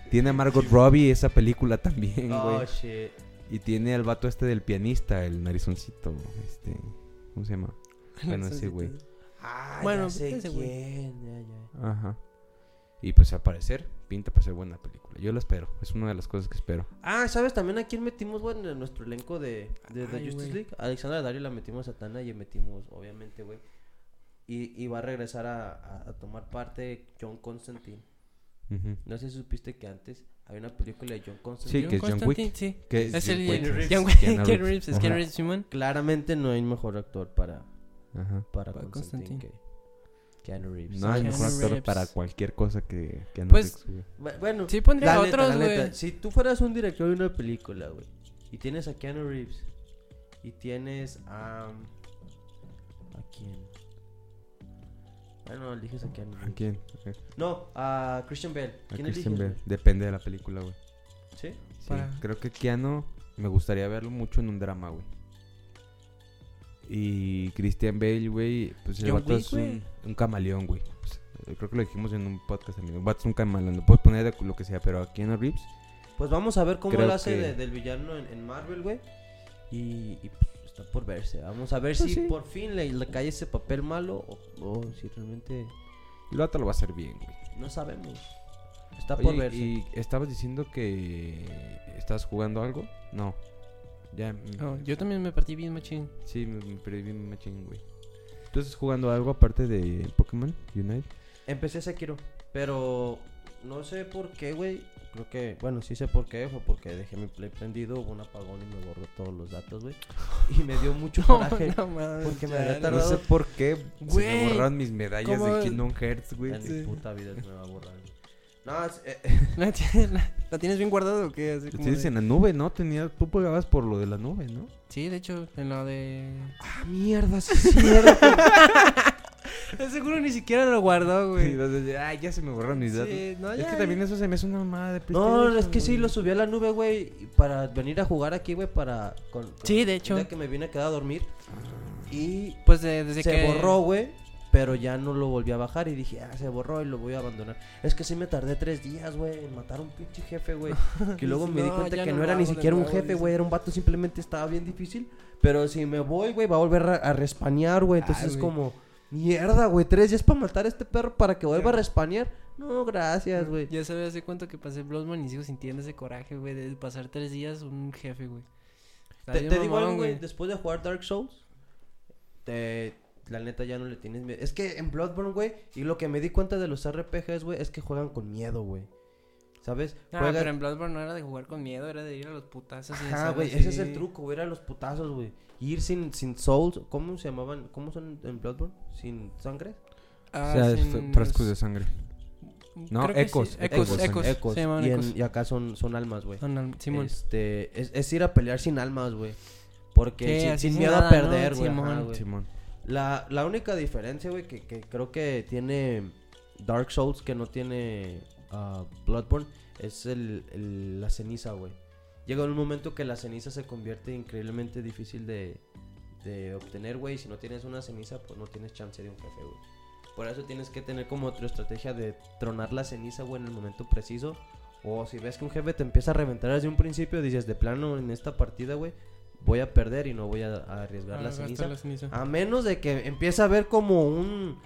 Tiene a Margot Robbie esa película también, güey. Oh, shit. y tiene al vato este del pianista, el narizoncito, este, ¿cómo se llama? Bueno, ese güey. Ah, Bueno, ya sé ese güey. quién, ya, ya. Ajá. Y pues al parecer pinta para ser buena película. Yo la espero, es una de las cosas que espero. Ah, ¿sabes también a quién metimos, güey, en nuestro elenco de, de, de Ay, Justice. League? A Alexandra Dario la metimos a Tana y metimos, obviamente, güey. Y, y va a regresar a, a- a tomar parte John Constantine. No sé si supiste que antes había una película de John Constantine. Sí, que es John Constantine, Wick. Sí. Que Es el John Keanu Wick. Reeves. Keanu Reeves. Es. Claramente no hay mejor actor para, Ajá. para Para Constantine, Constantine. que Keanu Reeves. No hay Keanu mejor actor Reeves. para cualquier cosa que, Pues, Bu- Bueno, Sí, pondría la a neta, otros, la neta, güey. si tú fueras un director de una película, güey, y tienes a Keanu Reeves, y tienes a... ¿A quién? Bueno, eliges a Keanu ¿A Reeves. quién? No, a Christian Bale. A ¿Quién Christian eliges, Bale. Depende de la película, güey. güey? ¿Sí? Sí, Para- creo que Keanu me gustaría verlo mucho en un drama, güey. Y Christian Bale, güey, pues el John vato Wick, es un, güey. un camaleón, güey. Pues, eh, creo que lo dijimos en un podcast también. El vato es un camaleón, lo puedes poner de lo que sea, pero a Keanu Reeves, Pues vamos a ver cómo Creo lo hace que- de- del villano en, en Marvel, güey. Y, y, pues, está por verse. Vamos a ver Pues si sí. por fin le, le cae ese papel malo o, o si realmente el vato lo va a hacer bien, güey. no sabemos. Está Oye, por verse. y estabas diciendo que estás jugando algo? No. Ya, mm, Oh, yo también me partí bien machín. sí, me, me perdí bien machín, güey. ¿Tú estás jugando algo aparte de Pokémon Unite? Empecé Sekiro, pero no sé por qué, güey. Creo que, bueno, sí sé por qué. Fue porque dejé mi play prendido, hubo un apagón y me borró todos los datos, güey. Y me dio mucho coraje. No, porque me había no. No tardado- sé por qué se me Güey, borraron mis medallas ¿cómo? de Kingdom Hearts, güey. En Sí. mi puta vida se me va a borrar. güey. No, es- eh, eh, ¿La, tienes, la- la tienes bien guardada o qué? Así como Tienes de- en la nube, ¿no? Tenía, tú pagabas por lo de la nube, ¿no? Sí, de hecho, en la de... Ah, mierda, sí es cierto. De seguro ni siquiera lo guardó, güey. Ay, ya se me borraron mis datos. Sí, no, es ya, que también eso se me hace una mamada de no, es que sí, lo subí a la nube, güey, para venir a jugar aquí, güey, para... Con, con- Sí, de hecho. que me vine a quedar a dormir. Y Pues de- desde se que... borró, güey. Pero ya no lo volví a bajar y dije, ah, se borró y lo voy a abandonar. Es que sí me tardé tres días, güey, en matar a un pinche jefe, güey. Que luego me di cuenta que no era ni siquiera un jefe, güey. Era un vato, simplemente estaba bien difícil. Pero si me voy, güey, va a volver a, a respanear, güey. Entonces Ay, es como, mierda, güey, tres días para matar a este perro para que vuelva a respanear. No, gracias, güey. Ya sabes hace cuánto que pasé Bloodborne y sigo sintiendo ese coraje, güey, de pasar tres días un jefe, güey. Te, te digo algo, güey, después de jugar Dark Souls, te, la neta ya no le tienes miedo. Es que en Bloodborne, güey, y lo que me di cuenta de los RPGs, güey, es que juegan con miedo, güey. ¿Sabes? Ah, Juegan- pero en Bloodborne no era de jugar con miedo, era de ir a los putazos. hacer güey, ese es el truco, güey, era los putazos, güey. Ir sin, sin souls, ¿cómo se llamaban? ¿Cómo son en Bloodborne? ¿Sin sangre? Ah, o sea, sin- frascos de sangre. No, ecos, sí. ecos, Ecos, ecos. Ecos. Se llaman y, en- ecos. y acá son, son almas, güey. Son Simón. Este, es, es ir a pelear sin almas, güey. Porque Sí, sin, miedo nada, a perder, ¿no? güey. ajá, Simón. La, la única diferencia, güey, que, que creo que tiene Dark Souls que no tiene ah, Bloodborne es el, el- la ceniza, güey. Llega un momento que la ceniza se convierte increíblemente difícil de, de obtener, güey. Si no tienes una ceniza, pues no tienes chance de un jefe, güey. Por eso tienes que tener como tu estrategia de tronar la ceniza, güey, en el momento preciso. O si ves que un jefe te empieza a reventar desde un principio, dices, de plano, en esta partida, güey, voy a perder y no voy a, a arriesgar Ah, la ceniza. la ceniza. A menos de que empiece a ver como un...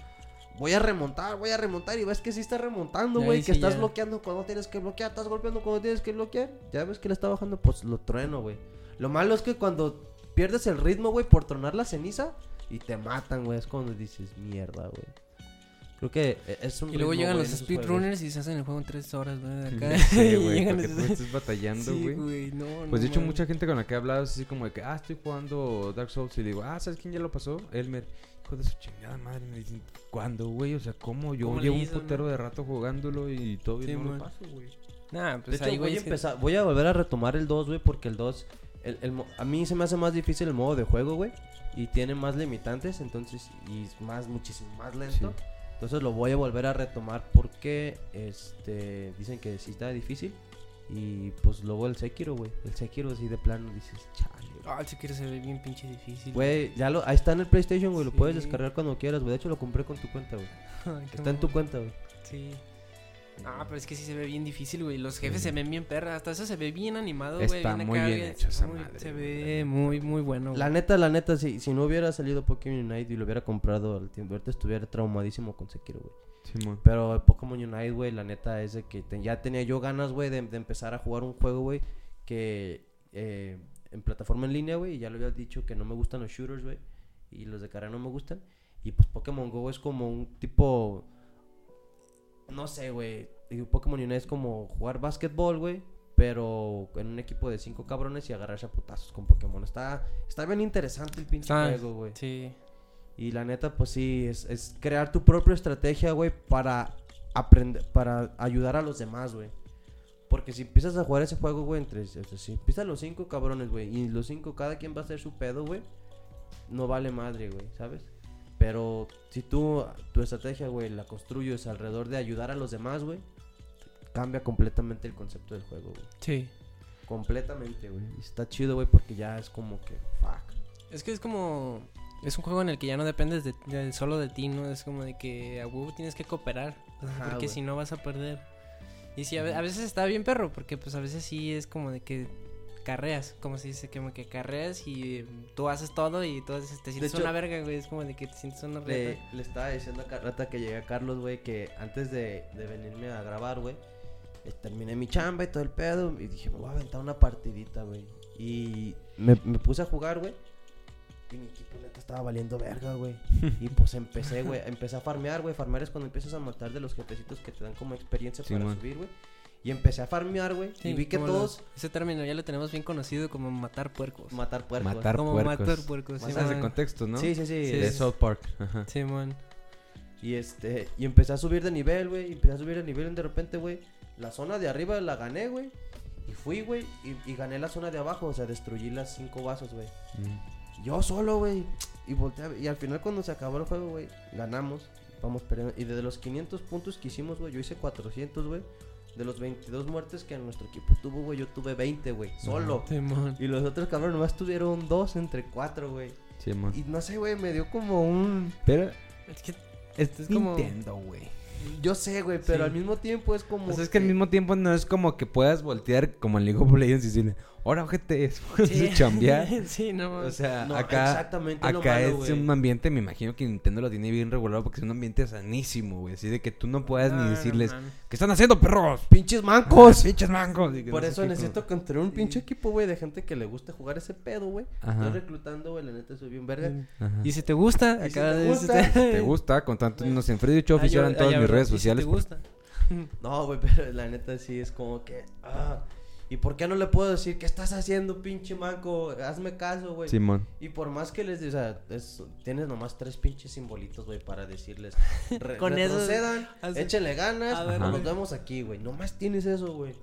Voy a remontar, voy a remontar y ves que sí está remontando, güey. Que sí estás ya. bloqueando cuando tienes que bloquear, estás golpeando cuando tienes que bloquear. Ya ves que le está bajando, pues lo trueno, güey. Lo malo es que cuando pierdes el ritmo, güey, por tronar la ceniza y te matan, güey. Es cuando dices, mierda, güey. Creo que e- es un Y luego llegan los speedrunners y se hacen el juego en tres horas, güey. de Acá. Y güey, porque tú estás batallando, Sí, güey. no, Pues de hecho, mucha gente con la que he hablado es así como de que, ah, estoy jugando Dark Souls y le digo, ah, ¿sabes quién ya lo pasó? Elmer. Hijo de su chingada madre, me dicen, ¿cuándo, güey? O sea, ¿cómo? Yo ¿Cómo le llevo un putero no? de rato jugándolo y todavía Sí, no man. lo paso, güey. Nah, De pues hecho, ahí, voy, a que- empezar, voy a volver a retomar el 2, güey, porque el 2... El, el mo- a mí se me hace más difícil el modo de juego, güey. Y tiene más limitantes, entonces... Y es más, muchísimo más lento. Sí. Entonces lo voy a volver a retomar porque... Este... Dicen que sí está difícil. Y pues luego el Sekiro, güey. El Sekiro así de plano dices, chale. Ah, si quieres se ve bien pinche difícil. Güey, ya lo... Ahí está en el PlayStation, güey. Lo puedes descargar cuando quieras, güey. De hecho lo compré con tu cuenta, güey. Está en tu cuenta, güey. Sí. Ah, pero es que sí se ve bien difícil, güey. Los jefes se ven bien perra. Hasta eso se ve bien animado, güey. Está muy acá, bien güey. hecho esa Muy- madre, Se güey. ve muy, muy bueno. La güey. neta, la neta, si, si no hubiera salido Pokémon Unite y lo hubiera comprado al tiempo, ahorita estuviera traumadísimo con Sekiro, güey. Simón. Pero el Pokémon Unite, güey, la neta es de que te- ya tenía yo ganas, güey, de, de empezar a jugar un juego, güey, que eh, en plataforma en línea, güey, y ya lo había dicho que no me gustan los shooters, güey, y los de carrera no me gustan. Y pues Pokémon Go es como un tipo, no sé, güey, Pokémon Unite es como jugar básquetbol, güey. Pero en un equipo de cinco cabrones y agarrarse a putazos con Pokémon. Está, está bien interesante el pinche Está- juego, güey. Sí. Y la neta, pues sí, es, es crear tu propia estrategia, güey, para aprender, para ayudar a los demás, güey. Porque si empiezas a jugar ese juego, güey, entre, o sea, si empiezan los cinco cabrones, güey, y los cinco, cada quien va a hacer su pedo, güey, no vale madre, güey, ¿sabes? Pero si tú, tu estrategia, güey, la construyes alrededor de ayudar a los demás, güey, cambia completamente el concepto del juego, güey. Sí. Completamente, güey. Y Está chido, güey, porque ya es como que, fuck. Es que es como. Es un juego en el que ya no dependes de, de- solo de ti, ¿no? Es como de que a huevo tienes que cooperar. Ajá, porque si no vas a perder. Y sí, a, a veces está bien perro, porque pues a veces sí es como de que carreas, como se dice, como que carreas y eh, tú haces todo y tú te sientes hecho, una verga, güey. Es como de que te sientes una Le, reta. le estaba diciendo a Carlota que llegué a Carlos, güey, que antes de, de venirme a grabar, güey, eh, terminé mi chamba y todo el pedo. Y dije, me voy a aventar una partidita, güey. Y me, me puse a jugar, güey. Y mi equipo neta estaba valiendo verga, güey. Y pues empecé, güey. Empecé a farmear, güey. Farmear es cuando empiezas a matar de los jefecitos que te dan como experiencia Sí, para man. subir, güey. Y empecé a farmear, güey. Sí, y vi que todos los- ese término ya lo tenemos bien conocido como matar puercos. matar puercos. Matar como puercos. matar puercos. Más sí, de man. contexto, ¿no? Sí, sí, sí. Sí, De es- South Park. Ajá. Simón. Y este, y empecé a subir de nivel, güey. y Empecé a subir de nivel y de repente, güey. La zona de arriba la gané, güey. Y fui, güey. Y, y gané la zona de abajo. O sea, destruí las cinco vasos, güey. Mm. Yo solo, güey. Y volteé a ver- Y al final, cuando se acabó el juego, güey, ganamos. Vamos perdiendo. Y desde los 500 puntos que hicimos, güey, yo hice 400, güey. De los 22 muertes que nuestro equipo tuvo, güey, yo tuve 20, güey. Solo. Y los otros cabrones nomás tuvieron dos entre cuatro, güey. Simón. Y no sé, güey, me dio como un. Pero Es que esto es como- Nintendo, güey. Yo sé, güey, pero Sí. al mismo tiempo es como. Sea, es que al mismo tiempo no es como que puedas voltear como en League of Legends y decirle, ahora ojete, es Sí. chambear. sí, no. O sea, No, acá, exactamente lo acá malo, es güey. un ambiente, me imagino que Nintendo lo tiene bien regulado porque es un ambiente sanísimo, güey. Así de que tú no puedas ni decirles, mames. ¿qué están haciendo, perros? Pinches mancos. Pinches mancos. Por no eso necesito construir un pinche equipo, güey, de gente que le guste jugar ese pedo, güey. Estoy reclutando, güey, la neta soy bien verga. Ajá. Y si te gusta, Y si acá te gusta, ¿Te gusta? Con tanto nos en Freddy Show Ah, yo- en todas mis redes ¿Y si sociales. te por- gusta? No, güey, pero la neta sí es como que. Ah. ¿Y por qué no le puedo decir, ¿qué estás haciendo, pinche manco? Hazme caso, güey. Simón. Y por más que les, o sea, es- tienes nomás tres pinches simbolitos, güey, para decirles, re- Con eso- retrocedan, así- échenle ganas, A ver, nos vemos aquí, güey. Nomás tienes eso, güey.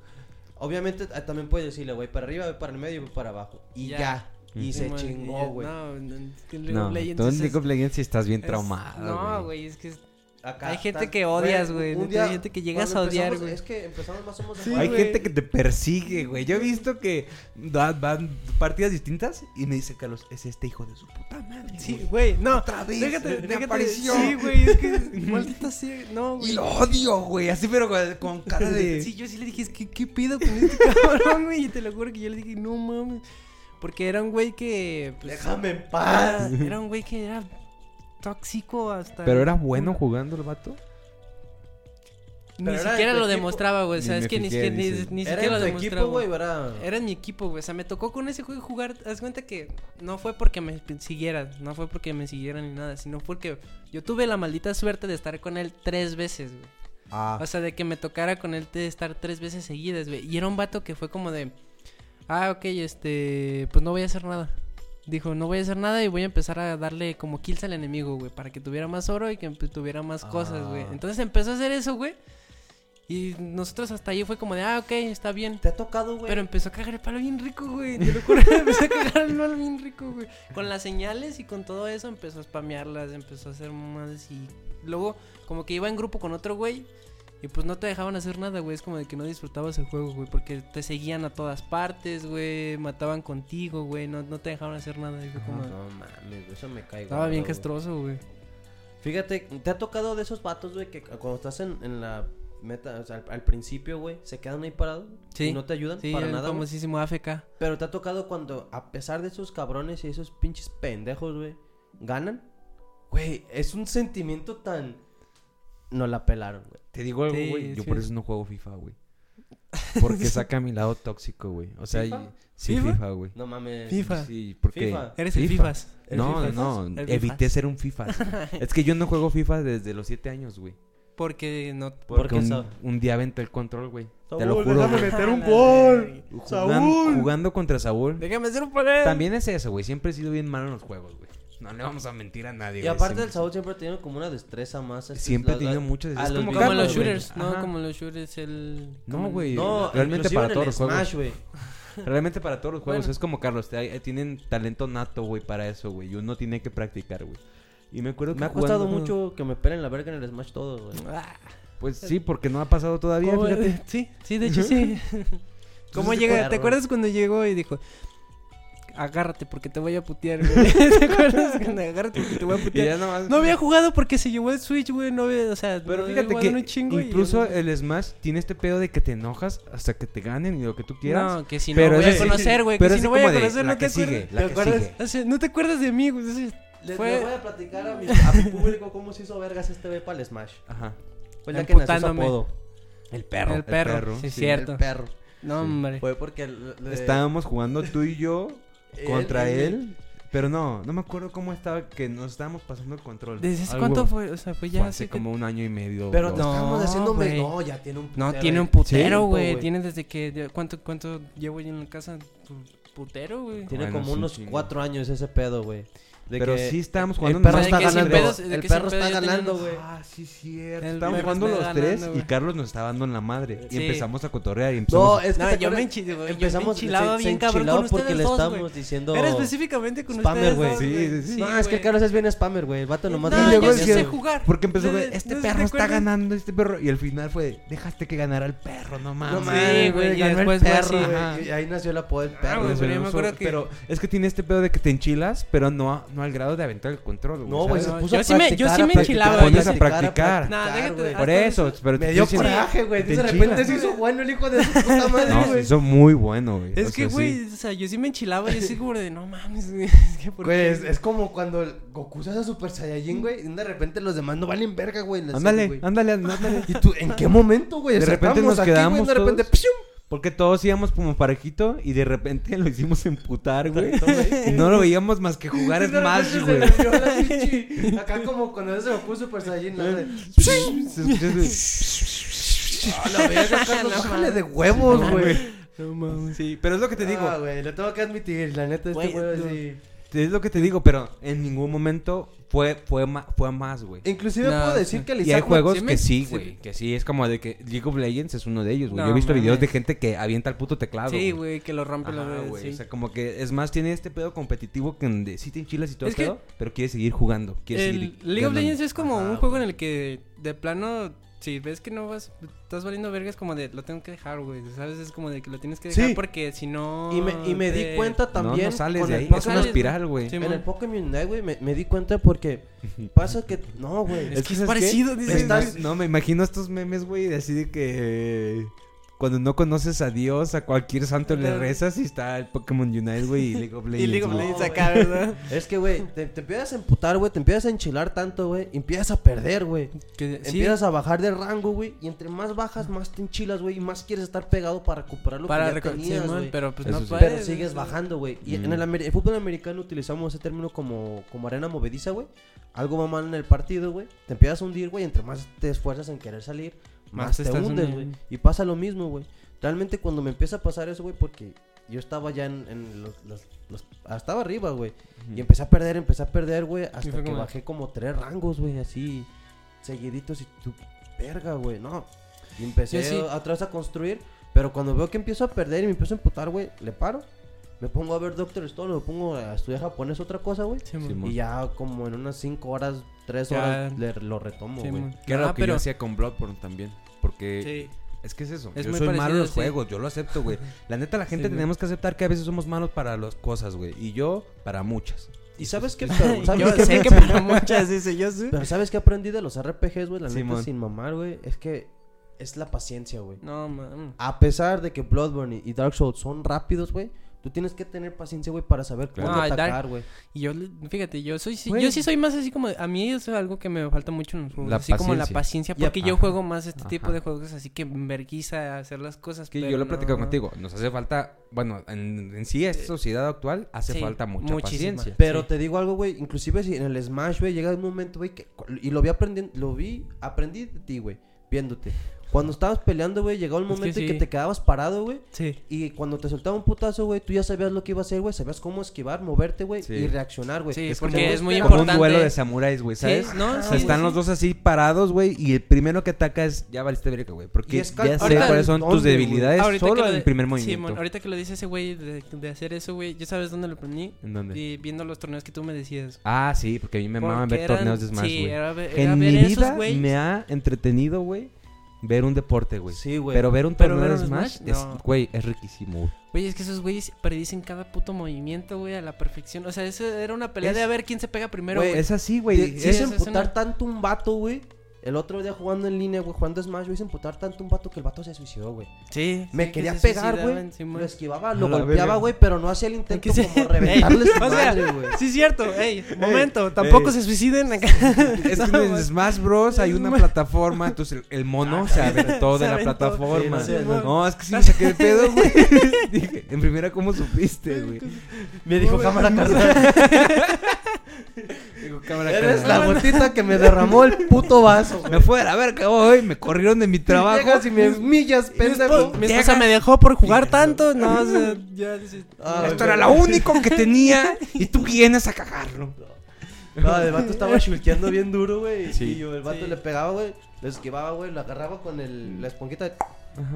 Obviamente ah, también puedes decirle, güey, para arriba, güey, para el medio, güey, para abajo. Y Ya. ya. Y Sí, se man, chingó, güey. No, no, es que League No, of Legends League of Legends estás bien es- traumado, No, güey, es que es- Acá Hay gente que odias, güey, un neta, día, hay gente que llegas a odiar, güey. Es que empezamos más o menos a Sí. Hay gente que te persigue, güey. Yo he visto que van partidas distintas y me dice Carlos, es este hijo de su puta madre. Sí, güey, no. Otra vez, Déjate, me déjate. apareció. Sí, güey, es que maldita sea. No, güey. Y lo odio, güey. Así, pero con- con cara de. Sí, yo sí le dije, es que, ¿qué pido con este cabrón, güey? Y te lo juro que yo le dije, no mames. Porque era un güey que. pues, Déjame en paz. Era, era un güey que era tóxico hasta. Pero era bueno jugando el vato. Ni Pero siquiera lo equipo. demostraba, güey. O sea, es que ni, siquiera- ni, ni ¿Era siquiera en lo demostraba. equipo, güey? Era... Era en mi equipo, güey. O sea, me tocó con ese juego jugar. Haz cuenta que no fue porque me siguieran, no fue porque me siguieran ni nada, sino porque yo tuve la maldita suerte de estar con él tres veces, güey. Ah. O sea, de que me tocara con él de estar tres veces seguidas, güey. Y era un vato que fue como de, ah, ok, este, pues no voy a hacer nada. Dijo, no voy a hacer nada y voy a empezar a darle como kills al enemigo, güey, para que tuviera más oro y que tuviera más cosas, güey. Ah. Entonces empezó a hacer eso, güey. Y nosotros hasta ahí fue como de, ah, ok, está bien. ¿Te ha tocado, güey? Pero empezó a cagar el palo bien rico, güey. Te lo juro, empezó a cagar el palo bien rico, güey. Con las señales y con todo eso empezó a spamearlas, empezó a hacer más y luego como que iba en grupo con otro güey y pues no te dejaban hacer nada, güey. Es como de que no disfrutabas el juego, güey, porque te seguían a todas partes, güey, mataban contigo, güey, no, no te dejaban hacer nada. Fue como- No mames, güey, eso me cae estaba bien castroso, güey. Fíjate, ¿te ha tocado de esos vatos, güey, que cuando estás en, en la meta, o sea, al, al principio, güey, se quedan ahí parados? Sí. Y no te ayudan Sí, para el nada, famosísimo AFK. Pero te ha tocado cuando, a pesar de esos cabrones y esos pinches pendejos, güey, ganan. Güey, es un sentimiento tan... No la pelaron, güey. Te digo algo, Sí, güey. Yo sí. por eso no juego FIFA, güey. Porque saca mi lado tóxico, güey. O sea, ¿FIFA? sí, ¿FIFA? Güey. No mames. FIFA. Sí, porque. FIFA. Eres el FIFA. FIFAs. ¿El No, FIFA? no, ¿El evité FIFA? ser un FIFA. es que yo no juego FIFA desde los 7 años, güey. Porque no... ¿Por Porque un, Saúl? un día aventé el control, güey. Te lo Saúl, juro. déjame güey. meter un gol. Jugando, jugando contra Saúl. Déjame hacer un poder. También es eso, güey. Siempre he sido bien malo en los juegos, güey. No le vamos a mentir a nadie, Y güey. aparte el Saúl siempre ha tenido como una destreza más. así, Siempre he la- tenido la- muchas a es los como Como Carlos, los güey. shooters, ¿no? Ajá. Como los shooters, el... No, güey. No, Realmente para todos los juegos. Güey. Realmente para todos los juegos. Bueno. Es como Carlos. te- eh, tienen talento nato, güey, para eso, güey. Y uno tiene que practicar, güey. Y me acuerdo que Me ha costado jugando- mucho que me pelen la verga en el Smash todo, güey. Ah, Pues sí, porque no ha pasado todavía, ¿cómo- fíjate. Sí, sí, de hecho sí. ¿Cómo llega? ¿Te acuerdas cuando llegó y dijo... Agárrate porque te voy a putear, güey. ¿Te acuerdas? Cuando, Agárrate porque te voy a Y putear. nomás- No había jugado porque se llevó el Switch, güey. No había, o sea, Pero no fíjate que un chingo y- incluso el Smash tiene este pedo de que te enojas hasta que te ganen y lo que tú quieras. No, que si no pero voy a conocer, güey. Que si no voy a conocer, la no te que sigue, acuerdas. no te acuerdas de mí, güey. Les, Fue- les voy a platicar a mi, a mi público cómo se hizo vergas este güey para el Smash. Ajá. Fue ya que nació su apodo. El perro. El perro, sí, sí. cierto. El perro. No, hombre. Fue porque... le- Estábamos jugando tú y yo contra él- él. Pero no, no me acuerdo cómo estaba que nos estábamos pasando el control. ¿Desde Algo- cuánto fue? O sea, fue ya fue hace hace que- como un año y medio. Pero dos. no, No, estábamos haciendo... No, ya tiene un No, putero, tiene un eh. putero, Sí, güey. Tiene desde que... ¿Cuánto, cuánto llevo yo en la casa? Pu- Putero, güey. Tiene Bueno, como unos cuatro años ese pedo, güey. De Pero que sí estábamos el jugando perro O sea, está de que sin ganando. pedos- el perro está ganando, güey. Ah, sí, cierto. El Estábamos perro jugando los tres y. Carlos nos estaba dando en la madre. Y empezamos a cotorrear y No, empezamos... es que No, yo me enchi- güey, yo me empezamos enchilaba se- bien se cabrón enchilaba con porque le estábamos diciendo Era específicamente con spammer, ustedes güey. Sí, sí, sí. No, es que el. Carlos es bien spammer, güey. El vato nomás No, yo sé jugar. Porque empezó, No, güey, no, este ¿no perro está ganando, este perro. Y al final fue, dejaste que ganara el perro, no mames. No Sí, mames, güey, y ganó después el perro, ahí nació el apodo del Ah, perro. Pero, pero yo me acuerdo que- pero es que tiene este pedo de que te enchilas, pero no, no al grado de aventar el control, güey. No, güey, se No, puso yo a sí me- yo sí me enchilaba, yo sí- practicar, a practicar. Practicar, déjate- güey. Por eso, pero te Me dio coraje, güey. te De repente se hizo bueno el hijo de su puta madre, No, se güey. hizo muy bueno, güey. Es O que, güey, sí. o sea, yo sí me enchilaba y así como de, no mames, güey. Es que, ¿por Güey, qué? es, es como cuando Goku se hace Super Saiyajin, güey, y de repente los demás no valen verga, güey. Ándale, güey. ándale, ándale. ¿Y tú en qué momento, güey? De repente nos aquí, quedamos güey, de repente. Porque todos íbamos como parejito y de repente lo hicimos emputar, güey. y no lo veíamos más que jugar Smash, güey. Acá como cuando se me puso Super Saiyajin, ¿no? De- Se escucha ese- A la verga, Carlos, de huevos, güey. No mames. Sí, pero es lo que te digo. Ah, güey, lo tengo que admitir. La neta, este Güey, güey no. sí. Es lo que te digo, pero en ningún momento fue, fue, ma- fue a más, güey. Inclusive No, puedo decir sí. que el Y hay Isaac juegos sí me- que sí, sí. güey. Que sí, es como de que League of Legends es uno de ellos, güey. No, Yo he visto videos de gente que avienta el puto teclado. Sí, güey, que lo rompe Ajá, los güey. sí. O sea, como que es más, tiene este pedo competitivo que donde sí te enchilas y todo Es el que- pedo, pero quiere seguir jugando. Quiere El seguir League of. Legends es como Ajá, un juego en güey. el que de plano, si ves que no vas, estás valiendo vergas, como de lo tengo que dejar, güey. ¿Sabes? Es como de que lo tienes que dejar Sí. porque si no. Y me, y me di cuenta No, también. no sales con de ahí. Es una sales, espiral, güey. Sí, En el Pokémon Unite, güey, me, me di cuenta porque pasa que. No, güey. Es que es ¿sabes qué? parecido, dices. No, me imagino estos memes, güey, así de que... Cuando no conoces a Dios, a cualquier santo le rezas y está el Pokémon Unite, güey, y League of Legends. Y League of. Legends acá. ¿verdad? Es que, güey, te, te empiezas a emputar, güey. Te empiezas a enchilar tanto, güey. y Empiezas a perder, güey. Sí, Empiezas a bajar de rango, güey. Y entre más bajas, más te enchilas, güey. Y más quieres estar pegado para recuperar lo para que ya tenías, güey. pero pues Eso no sí. puedes. Pero sigues bajando, güey. Y en Mm. el fútbol americano utilizamos ese término como, como arena movediza, güey. Algo va mal en el partido, güey. Te empiezas a hundir, güey. Entre más te esfuerzas en querer salir, más, Más te, hundes, güey. Y pasa lo mismo, güey. Realmente cuando me empieza a pasar eso, güey, porque yo estaba ya en, en los, los- los- Estaba arriba, güey. Y empecé a perder, empecé a perder, güey. Hasta que como- bajé como tres rangos, güey, así. Seguiditos y tu verga, güey. No. Y empecé sí. vez a construir. Pero cuando veo que empiezo a perder y me empiezo a emputar, güey, le paro. Me pongo a ver Doctor Stone, me pongo a estudiar japonés otra cosa, güey. Simón. Y ya como en unas 5 horas, 3 Ya. horas le- lo retomo, güey. Simón. Que era Ah, lo que pero- yo hacía con Bloodborne también. Porque Sí. es que es eso. Es yo muy soy malo en los sí. juegos, yo lo acepto, güey. La neta, la gente Sí, güey. tenemos que aceptar que a veces somos malos para las cosas, güey. Y yo, para muchas. ¿Y sabes qué? ¿sabes Yo qué? sé que para muchas dice yo sí. Pero ¿sabes qué aprendí de los RPGs, güey? La neta, sin mamar, güey. Es que es la paciencia, güey. No, man. A pesar de que Bloodborne y Dark Souls son rápidos, güey, tú tienes que tener paciencia, güey, para saber Claro. cuándo No, Dark- atacar, güey. Y yo, fíjate, yo soy, sí, Güey. yo sí soy más así como, a mí eso es algo que me falta mucho en los juegos, La así como la paciencia. paciencia, porque yo ajá. juego más este tipo de juegos, así que me enverguiza hacer las cosas. Que pero yo lo he platicado no- contigo. Nos hace falta, bueno, en, en sí, esta sociedad actual hace Sí, falta mucha muchísima. paciencia. Pero Sí. te digo algo, güey, inclusive si en el Smash, güey, llega un momento, güey, que y lo vi aprendiendo, lo vi, aprendí de ti, güey, viéndote. Cuando estabas peleando, güey, llegaba Es que momento en que sí. te quedabas parado, güey, Sí. y cuando te soltaba un putazo, güey, tú ya sabías lo que iba a hacer, güey, sabías cómo esquivar, moverte, güey, Sí. y reaccionar, güey. Sí, Es porque como- es muy Como importante. un duelo de samuráis, güey, Sí, ¿sabes? no, O sí, sea, están sí, los sí. dos así parados, güey, y el primero que ataca es, ya valiste verga, güey, porque Y es ya sé ahorita- cuáles son tus debilidades Ahorita solo que lo en el primer Sí, movimiento. mon, ahorita que lo dice ese güey de, de hacer eso, güey, ¿ya sabes dónde lo aprendí? ¿En dónde? Vi- viendo los torneos que tú me decías. Ah, sí, porque a mí me maman ver torneos de Smash, Sí, güey. En mi vida me ha entretenido, güey, ver un deporte, güey. Sí, güey. Pero ver un torneo de Smash, es, güey, es riquísimo, güey. Güey, es que esos güeyes predicen cada puto movimiento, güey, a la perfección. O sea, eso era una pelea Es- de a ver quién se pega primero, Güey, güey. Es así, güey. si es- es eso es emputar una- tanto un vato, güey. El otro día jugando en línea, güey, jugando Smash, güey, hice emputar tanto un vato que el vato se suicidó, güey. Sí. Me sí, que quería pegar, güey. Lo esquivaba, lo la golpeaba, güey, pero no hacía el intento se- como reventarle su o sea, madre, güey. Sí, es cierto. Ey, momento. Tampoco ey. se suiciden acá. Es que en Smash Bros. hay una plataforma, entonces el, el mono se aventó Se de la plataforma. Sí, no, no, es que sí me saqué de pedo, güey. Dije, en primera, ¿cómo supiste, güey? Me dijo cámara carnal. Digo, cámara, Eres la gotita que me derramó el puto vaso. Me fue a la verga hoy, me corrieron de mi trabajo. Llegas y me humillas, pendejo. Mi esposa me dejó por jugar tanto. No, o sea, ya dices. Ah, Esto güey. era lo único que tenía y tú vienes a cagarlo. No, el vato estaba shulkeando bien duro, güey. Sí. Y yo, el vato Sí. le pegaba, güey. Lo esquivaba, güey. Lo agarraba con el, la esponjita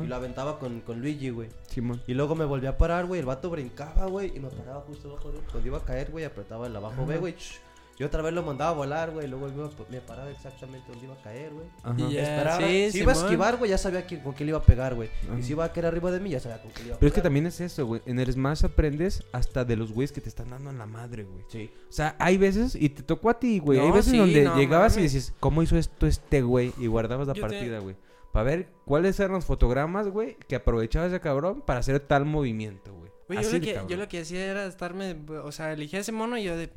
y lo aventaba con, con Luigi, güey. Simón. Y luego me volví a parar, güey. El vato brincaba, güey. Y me paraba justo abajo de él. Cuando iba a caer, güey, apretaba el abajo B, güey. ch, Y otra vez lo mandaba a volar, güey. Luego me, me paraba exactamente donde iba a caer, güey. Ajá. Esperaba. sí, si iba a esquivar, güey, ya sabía que- con qué le iba a pegar, güey. Y si iba a caer arriba de mí, ya sabía con qué le iba a Pero es que pegar. también es eso, güey. En el Smash aprendes hasta de los güeyes que te están dando en la madre, güey. Sí. O sea, hay veces, y te tocó a ti, güey. hay veces sí, donde no llegabas y dices, ¿cómo hizo esto este güey? Y guardabas la Yo partida, güey. Para ver cuáles eran los fotogramas, güey, que aprovechaba ese cabrón para hacer tal movimiento, güey. Güey, yo, yo lo que hacía era estarme, o sea, elegía ese mono y yo de,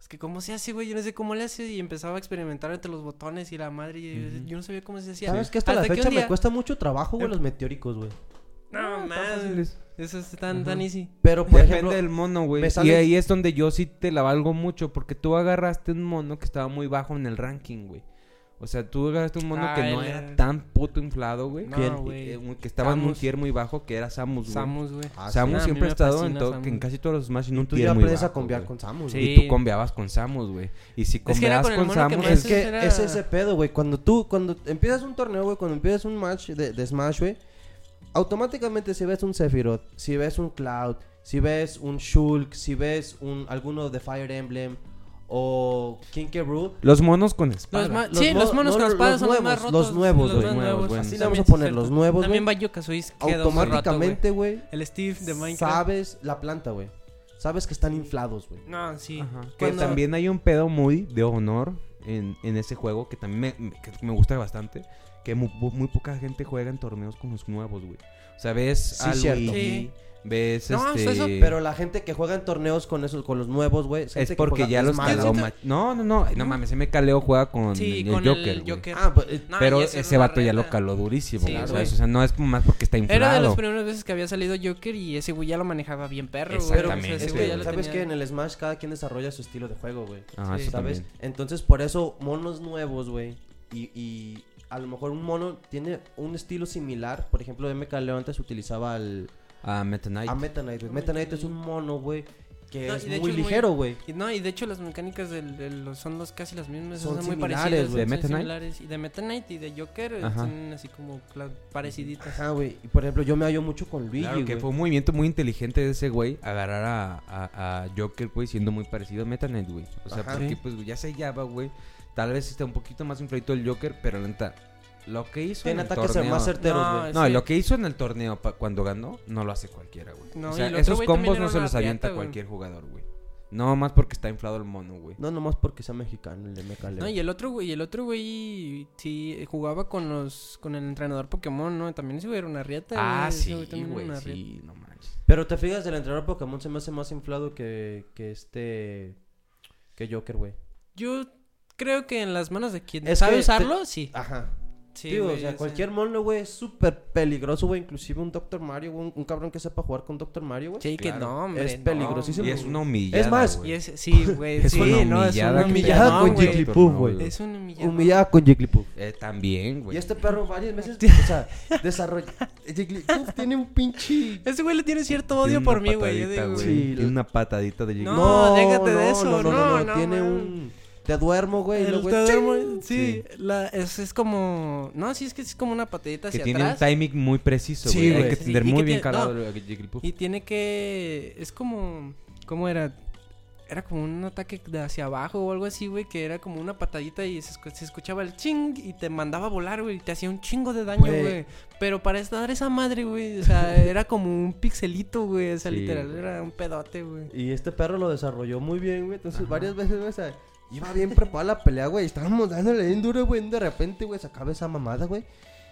es que cómo se hace, güey, yo no sé cómo le hace y empezaba a experimentar entre los botones y la madre y yo- no sabía cómo se hacía. ¿Sabes que hasta la Hasta fecha me cuesta mucho trabajo, güey, Em- los meteóricos, güey? No, tan más, eso es tan, easy. Pero, por Depende ejemplo, del mono, güey. Y ahí es donde yo sí te la valgo mucho porque tú agarraste un mono que estaba muy bajo en el ranking, güey. O sea, tú agarraste un mono Ah, que no el- era tan puto inflado, güey. No, que, eh, que estaba en un Samus. tier muy bajo, que era Samus, güey. Samus, güey. Ah, Samus sí. Siempre ha estado en, Samus. en casi todos los Smash en un Tú tier ya muy aprendes bajo, a combiar con Samus, Sí. güey. Y tú combeabas con Samus, güey. Y si que era combeabas con que Samus... más Es que era- es ese pedo, güey. Cuando tú, cuando empiezas un torneo, güey, cuando empiezas un match de, de Smash, güey, automáticamente si ves un Sephiroth, si ves un Cloud, si ves un Shulk, si ves un alguno de Fire Emblem o King K. Rool, Los monos con espada. Los Los sí, los monos no, con los espadas son los nuevos, más rotos. los nuevos, los güey. más Nuevos, nuevos. bueno. Así le vamos a poner los nuevos, También roto, güey. automáticamente, güey, El Steve de Minecraft. sabes la planta, güey. Sabes que están inflados, güey. No, sí. Ajá. Que Cuando- también hay un pedo muy de honor en, en ese juego que también me, me- que me gusta bastante. Que muy, muy poca gente juega en torneos con los nuevos, güey. O sea, ves Sí, a cierto. Luigi, Sí. Ves No, este... eso- Pero la gente que juega en torneos con esos, con los nuevos, güey, Es que porque ya los caló ma- No, no, no. No mames, me Caleo juega con Sí, el con Joker, el. Ah, pues, eh, No, Pero ese vato ya lo caló durísimo, Sí. O sea, no es más porque está inflado. Era de las primeras veces que había salido Joker y ese güey ya lo manejaba bien perro, güey. Pero, Exactamente, ese que, ya lo ¿sabes tenía- que En el Smash cada quien desarrolla su estilo de juego, güey. Eso ¿Sabes? también. Entonces, por eso, monos nuevos, güey. Y, y a lo mejor un mono tiene un estilo similar. Por ejemplo, MK Leo antes utilizaba al, A Meta Knight. a Meta Knight, güey. Meta Knight es un mono, güey, que No, es muy hecho ligero, güey. Y no, y de hecho las mecánicas del, del- los- son los, casi las mismas, Son son, muy parecidas. güey. ¿De son Meta Knight? similares. Y de Meta Knight y de Joker eh, son así como pareciditas. Ajá, güey. Y por ejemplo, yo me hallo mucho con Luigi, Claro, que güey. fue un movimiento muy inteligente de ese güey agarrar a, a, a Joker, güey, siendo muy parecido a Meta Knight, güey. O sea, Ajá. porque Sí. pues ya se hallaba, güey. Tal vez esté un poquito más infladito el Joker, pero neta, lo que hizo Tiene en el ataques torneo... más certeros, No, güey. No, Sí. lo que hizo en el torneo pa- cuando ganó, no lo hace cualquiera, güey. No, o y sea, el otro esos güey también combos era no se una los avienta riata, güey. cualquier jugador, güey. No más porque está inflado el mono, güey. No nomás porque sea mexicano el de. No, y el otro güey, el otro güey sí jugaba con los con el entrenador Pokémon, ¿no? También ese güey era una riata. Ah, ese sí, también era güey, una riata. sí, no manches. Pero te fijas, el entrenador Pokémon se me hace más inflado que, que este... Que Joker, güey. Yo creo que en las manos de quien Es sabe que te- usarlo, sí. Ajá. Sí, Digo, o sea, cualquier mono, güey, es súper peligroso, güey. Inclusive un Doctor Mario, un, un cabrón que sepa jugar con Doctor Mario, güey. Sí, que no, hombre. Es no, peligrosísimo. Y es una humillada, Es más. Y es, sí, güey. Es sí, una no, es humillada una humillada con. Jigglypuff, güey. Es una humillada. Humillada con Jigglypuff. Eh, también, güey. Y este perro varias veces, o sea, desarrolla... Jigglypuff tiene un pinche... Ese güey le tiene cierto Tiene odio por mí, güey. Yo patadita, digo, güey. Sí, Tiene una patadita de No, Jigglypuff. déjate de eso, no, no, tiene man. un... Te duermo, güey, y El luego... te duermo- sí, La, es, es como. No, sí, es que es como una patadita Que hacia tiene atrás. un timing muy preciso, Sí, güey. Hay güey. que Sí, tener que muy bien tiene- calado no. Y tiene que. Es como. ¿Cómo era? Era como un ataque de hacia abajo o algo así, güey. Que era como una patadita y se, escu- se escuchaba el ching y te mandaba a volar, güey. Y te hacía un chingo de daño, Güey. güey. Pero para dar esa madre, güey. O sea, era como un pixelito, güey. O sea, Sí, literal, güey. era un pedote, güey. Y este perro lo desarrolló muy bien, güey. Entonces, Ajá. varias veces, güey, o sea, iba bien preparada la pelea, güey. Estábamos dándole bien duro, güey. De repente, güey, se acaba esa mamada, güey.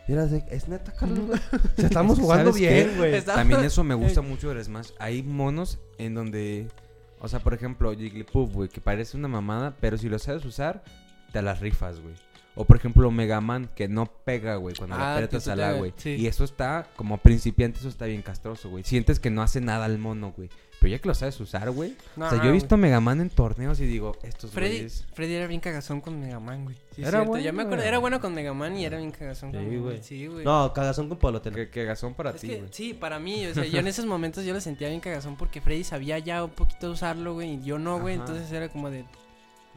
Y era de, es neta, Carlos, güey. O sea, estamos jugando ¿sabes bien, güey. También eso me gusta mucho del Smash. Hay monos en donde... O sea, por ejemplo, Jigglypuff, güey, que parece una mamada, pero si lo sabes usar, te las rifas, güey. O por ejemplo, Mega Man, que no pega, güey, cuando Ah, le aprietas A, güey. sí. Y eso está, como principiante, eso está bien castroso, güey. Sientes que no hace nada al mono, güey. Pero ya que lo sabes usar, güey. No, o sea, yo he visto a Mega Man en torneos y digo, estos Freddy, güeyes... Freddy era bien cagazón con Mega Man, güey. Sí, Era era Ya me bueno, acuerdo, era bueno con Mega Man y era bien cagazón Sí, con güey. Sí, güey. No, cagazón con Pablo Que, que gazón para Es ti, que, güey. sí, para mí, o sea, yo en esos momentos yo lo sentía bien cagazón porque Freddy sabía ya un poquito usarlo, güey, y yo no, güey, entonces era como de...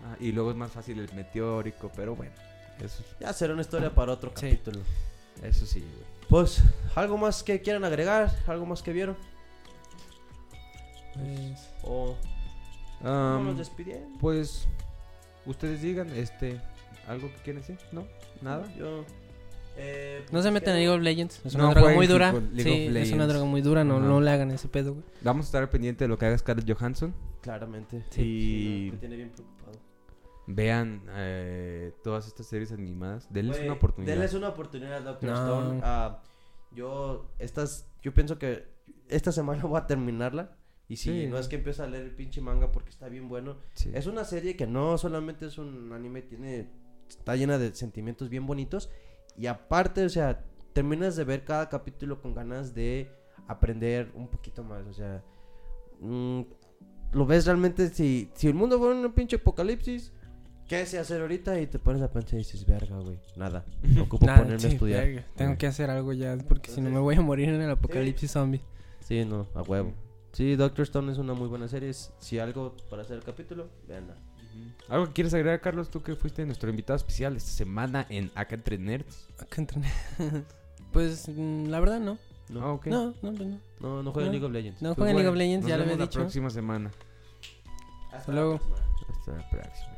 Ah, y luego es más fácil el meteórico, pero bueno. Eso, Ya será una historia para otro Sí. capítulo. eso sí, güey. Pues, ¿algo más que quieran agregar? ¿Algo más que vieron? Pues... ¿O Am, vámonos despidiendo? Pues ustedes digan, este, algo que quieren decir, ¿no? Nada. Yo... eh, No se metan en League of Legends, es No una droga jueguen muy dura. Sí, es una droga muy dura, no, Ajá. no le hagan ese pedo, güey. Vamos a estar pendiente de lo que haga Scarlett Johansson. Claramente. Sí. Sí, Y no, me tiene bien preocupado. vean eh, todas estas series animadas. Denles Güey, una oportunidad. Denles una oportunidad, Doctor No. Stone. Ah, yo, estas, yo pienso que esta semana voy a terminarla. Y si Sí. no es que empiezo a leer el pinche manga porque está bien bueno. Sí. Es una serie que no solamente es un anime, tiene está llena de sentimientos bien bonitos. Y aparte, o sea, terminas de ver cada capítulo con ganas de aprender un poquito más. O sea, mm, lo ves realmente si, si el mundo fuera un pinche apocalipsis. ¿qué sé hacer ahorita? Y te pones a pensar y dices, verga, güey, nada. Ocupo Nada, ponerme sí, a estudiar. verga, Tengo que hacer algo ya, porque si no me voy a morir en el apocalipsis zombie. Sí, no, a huevo. Sí, Doctor Stone es una muy buena serie. Si algo para hacer el capítulo, veanla. ¿Algo que quieres agregar, Carlos? Tú que fuiste nuestro invitado especial esta semana en Acá Entre Nerds. Acá entrené. pues mm, la verdad no. No, Ah, ok. No, no, pues no. no, no juega No. League of Legends. No Pues jueguen League of Legends, ya lo vemos había la dicho. próxima semana. Hasta luego. Hasta la próxima.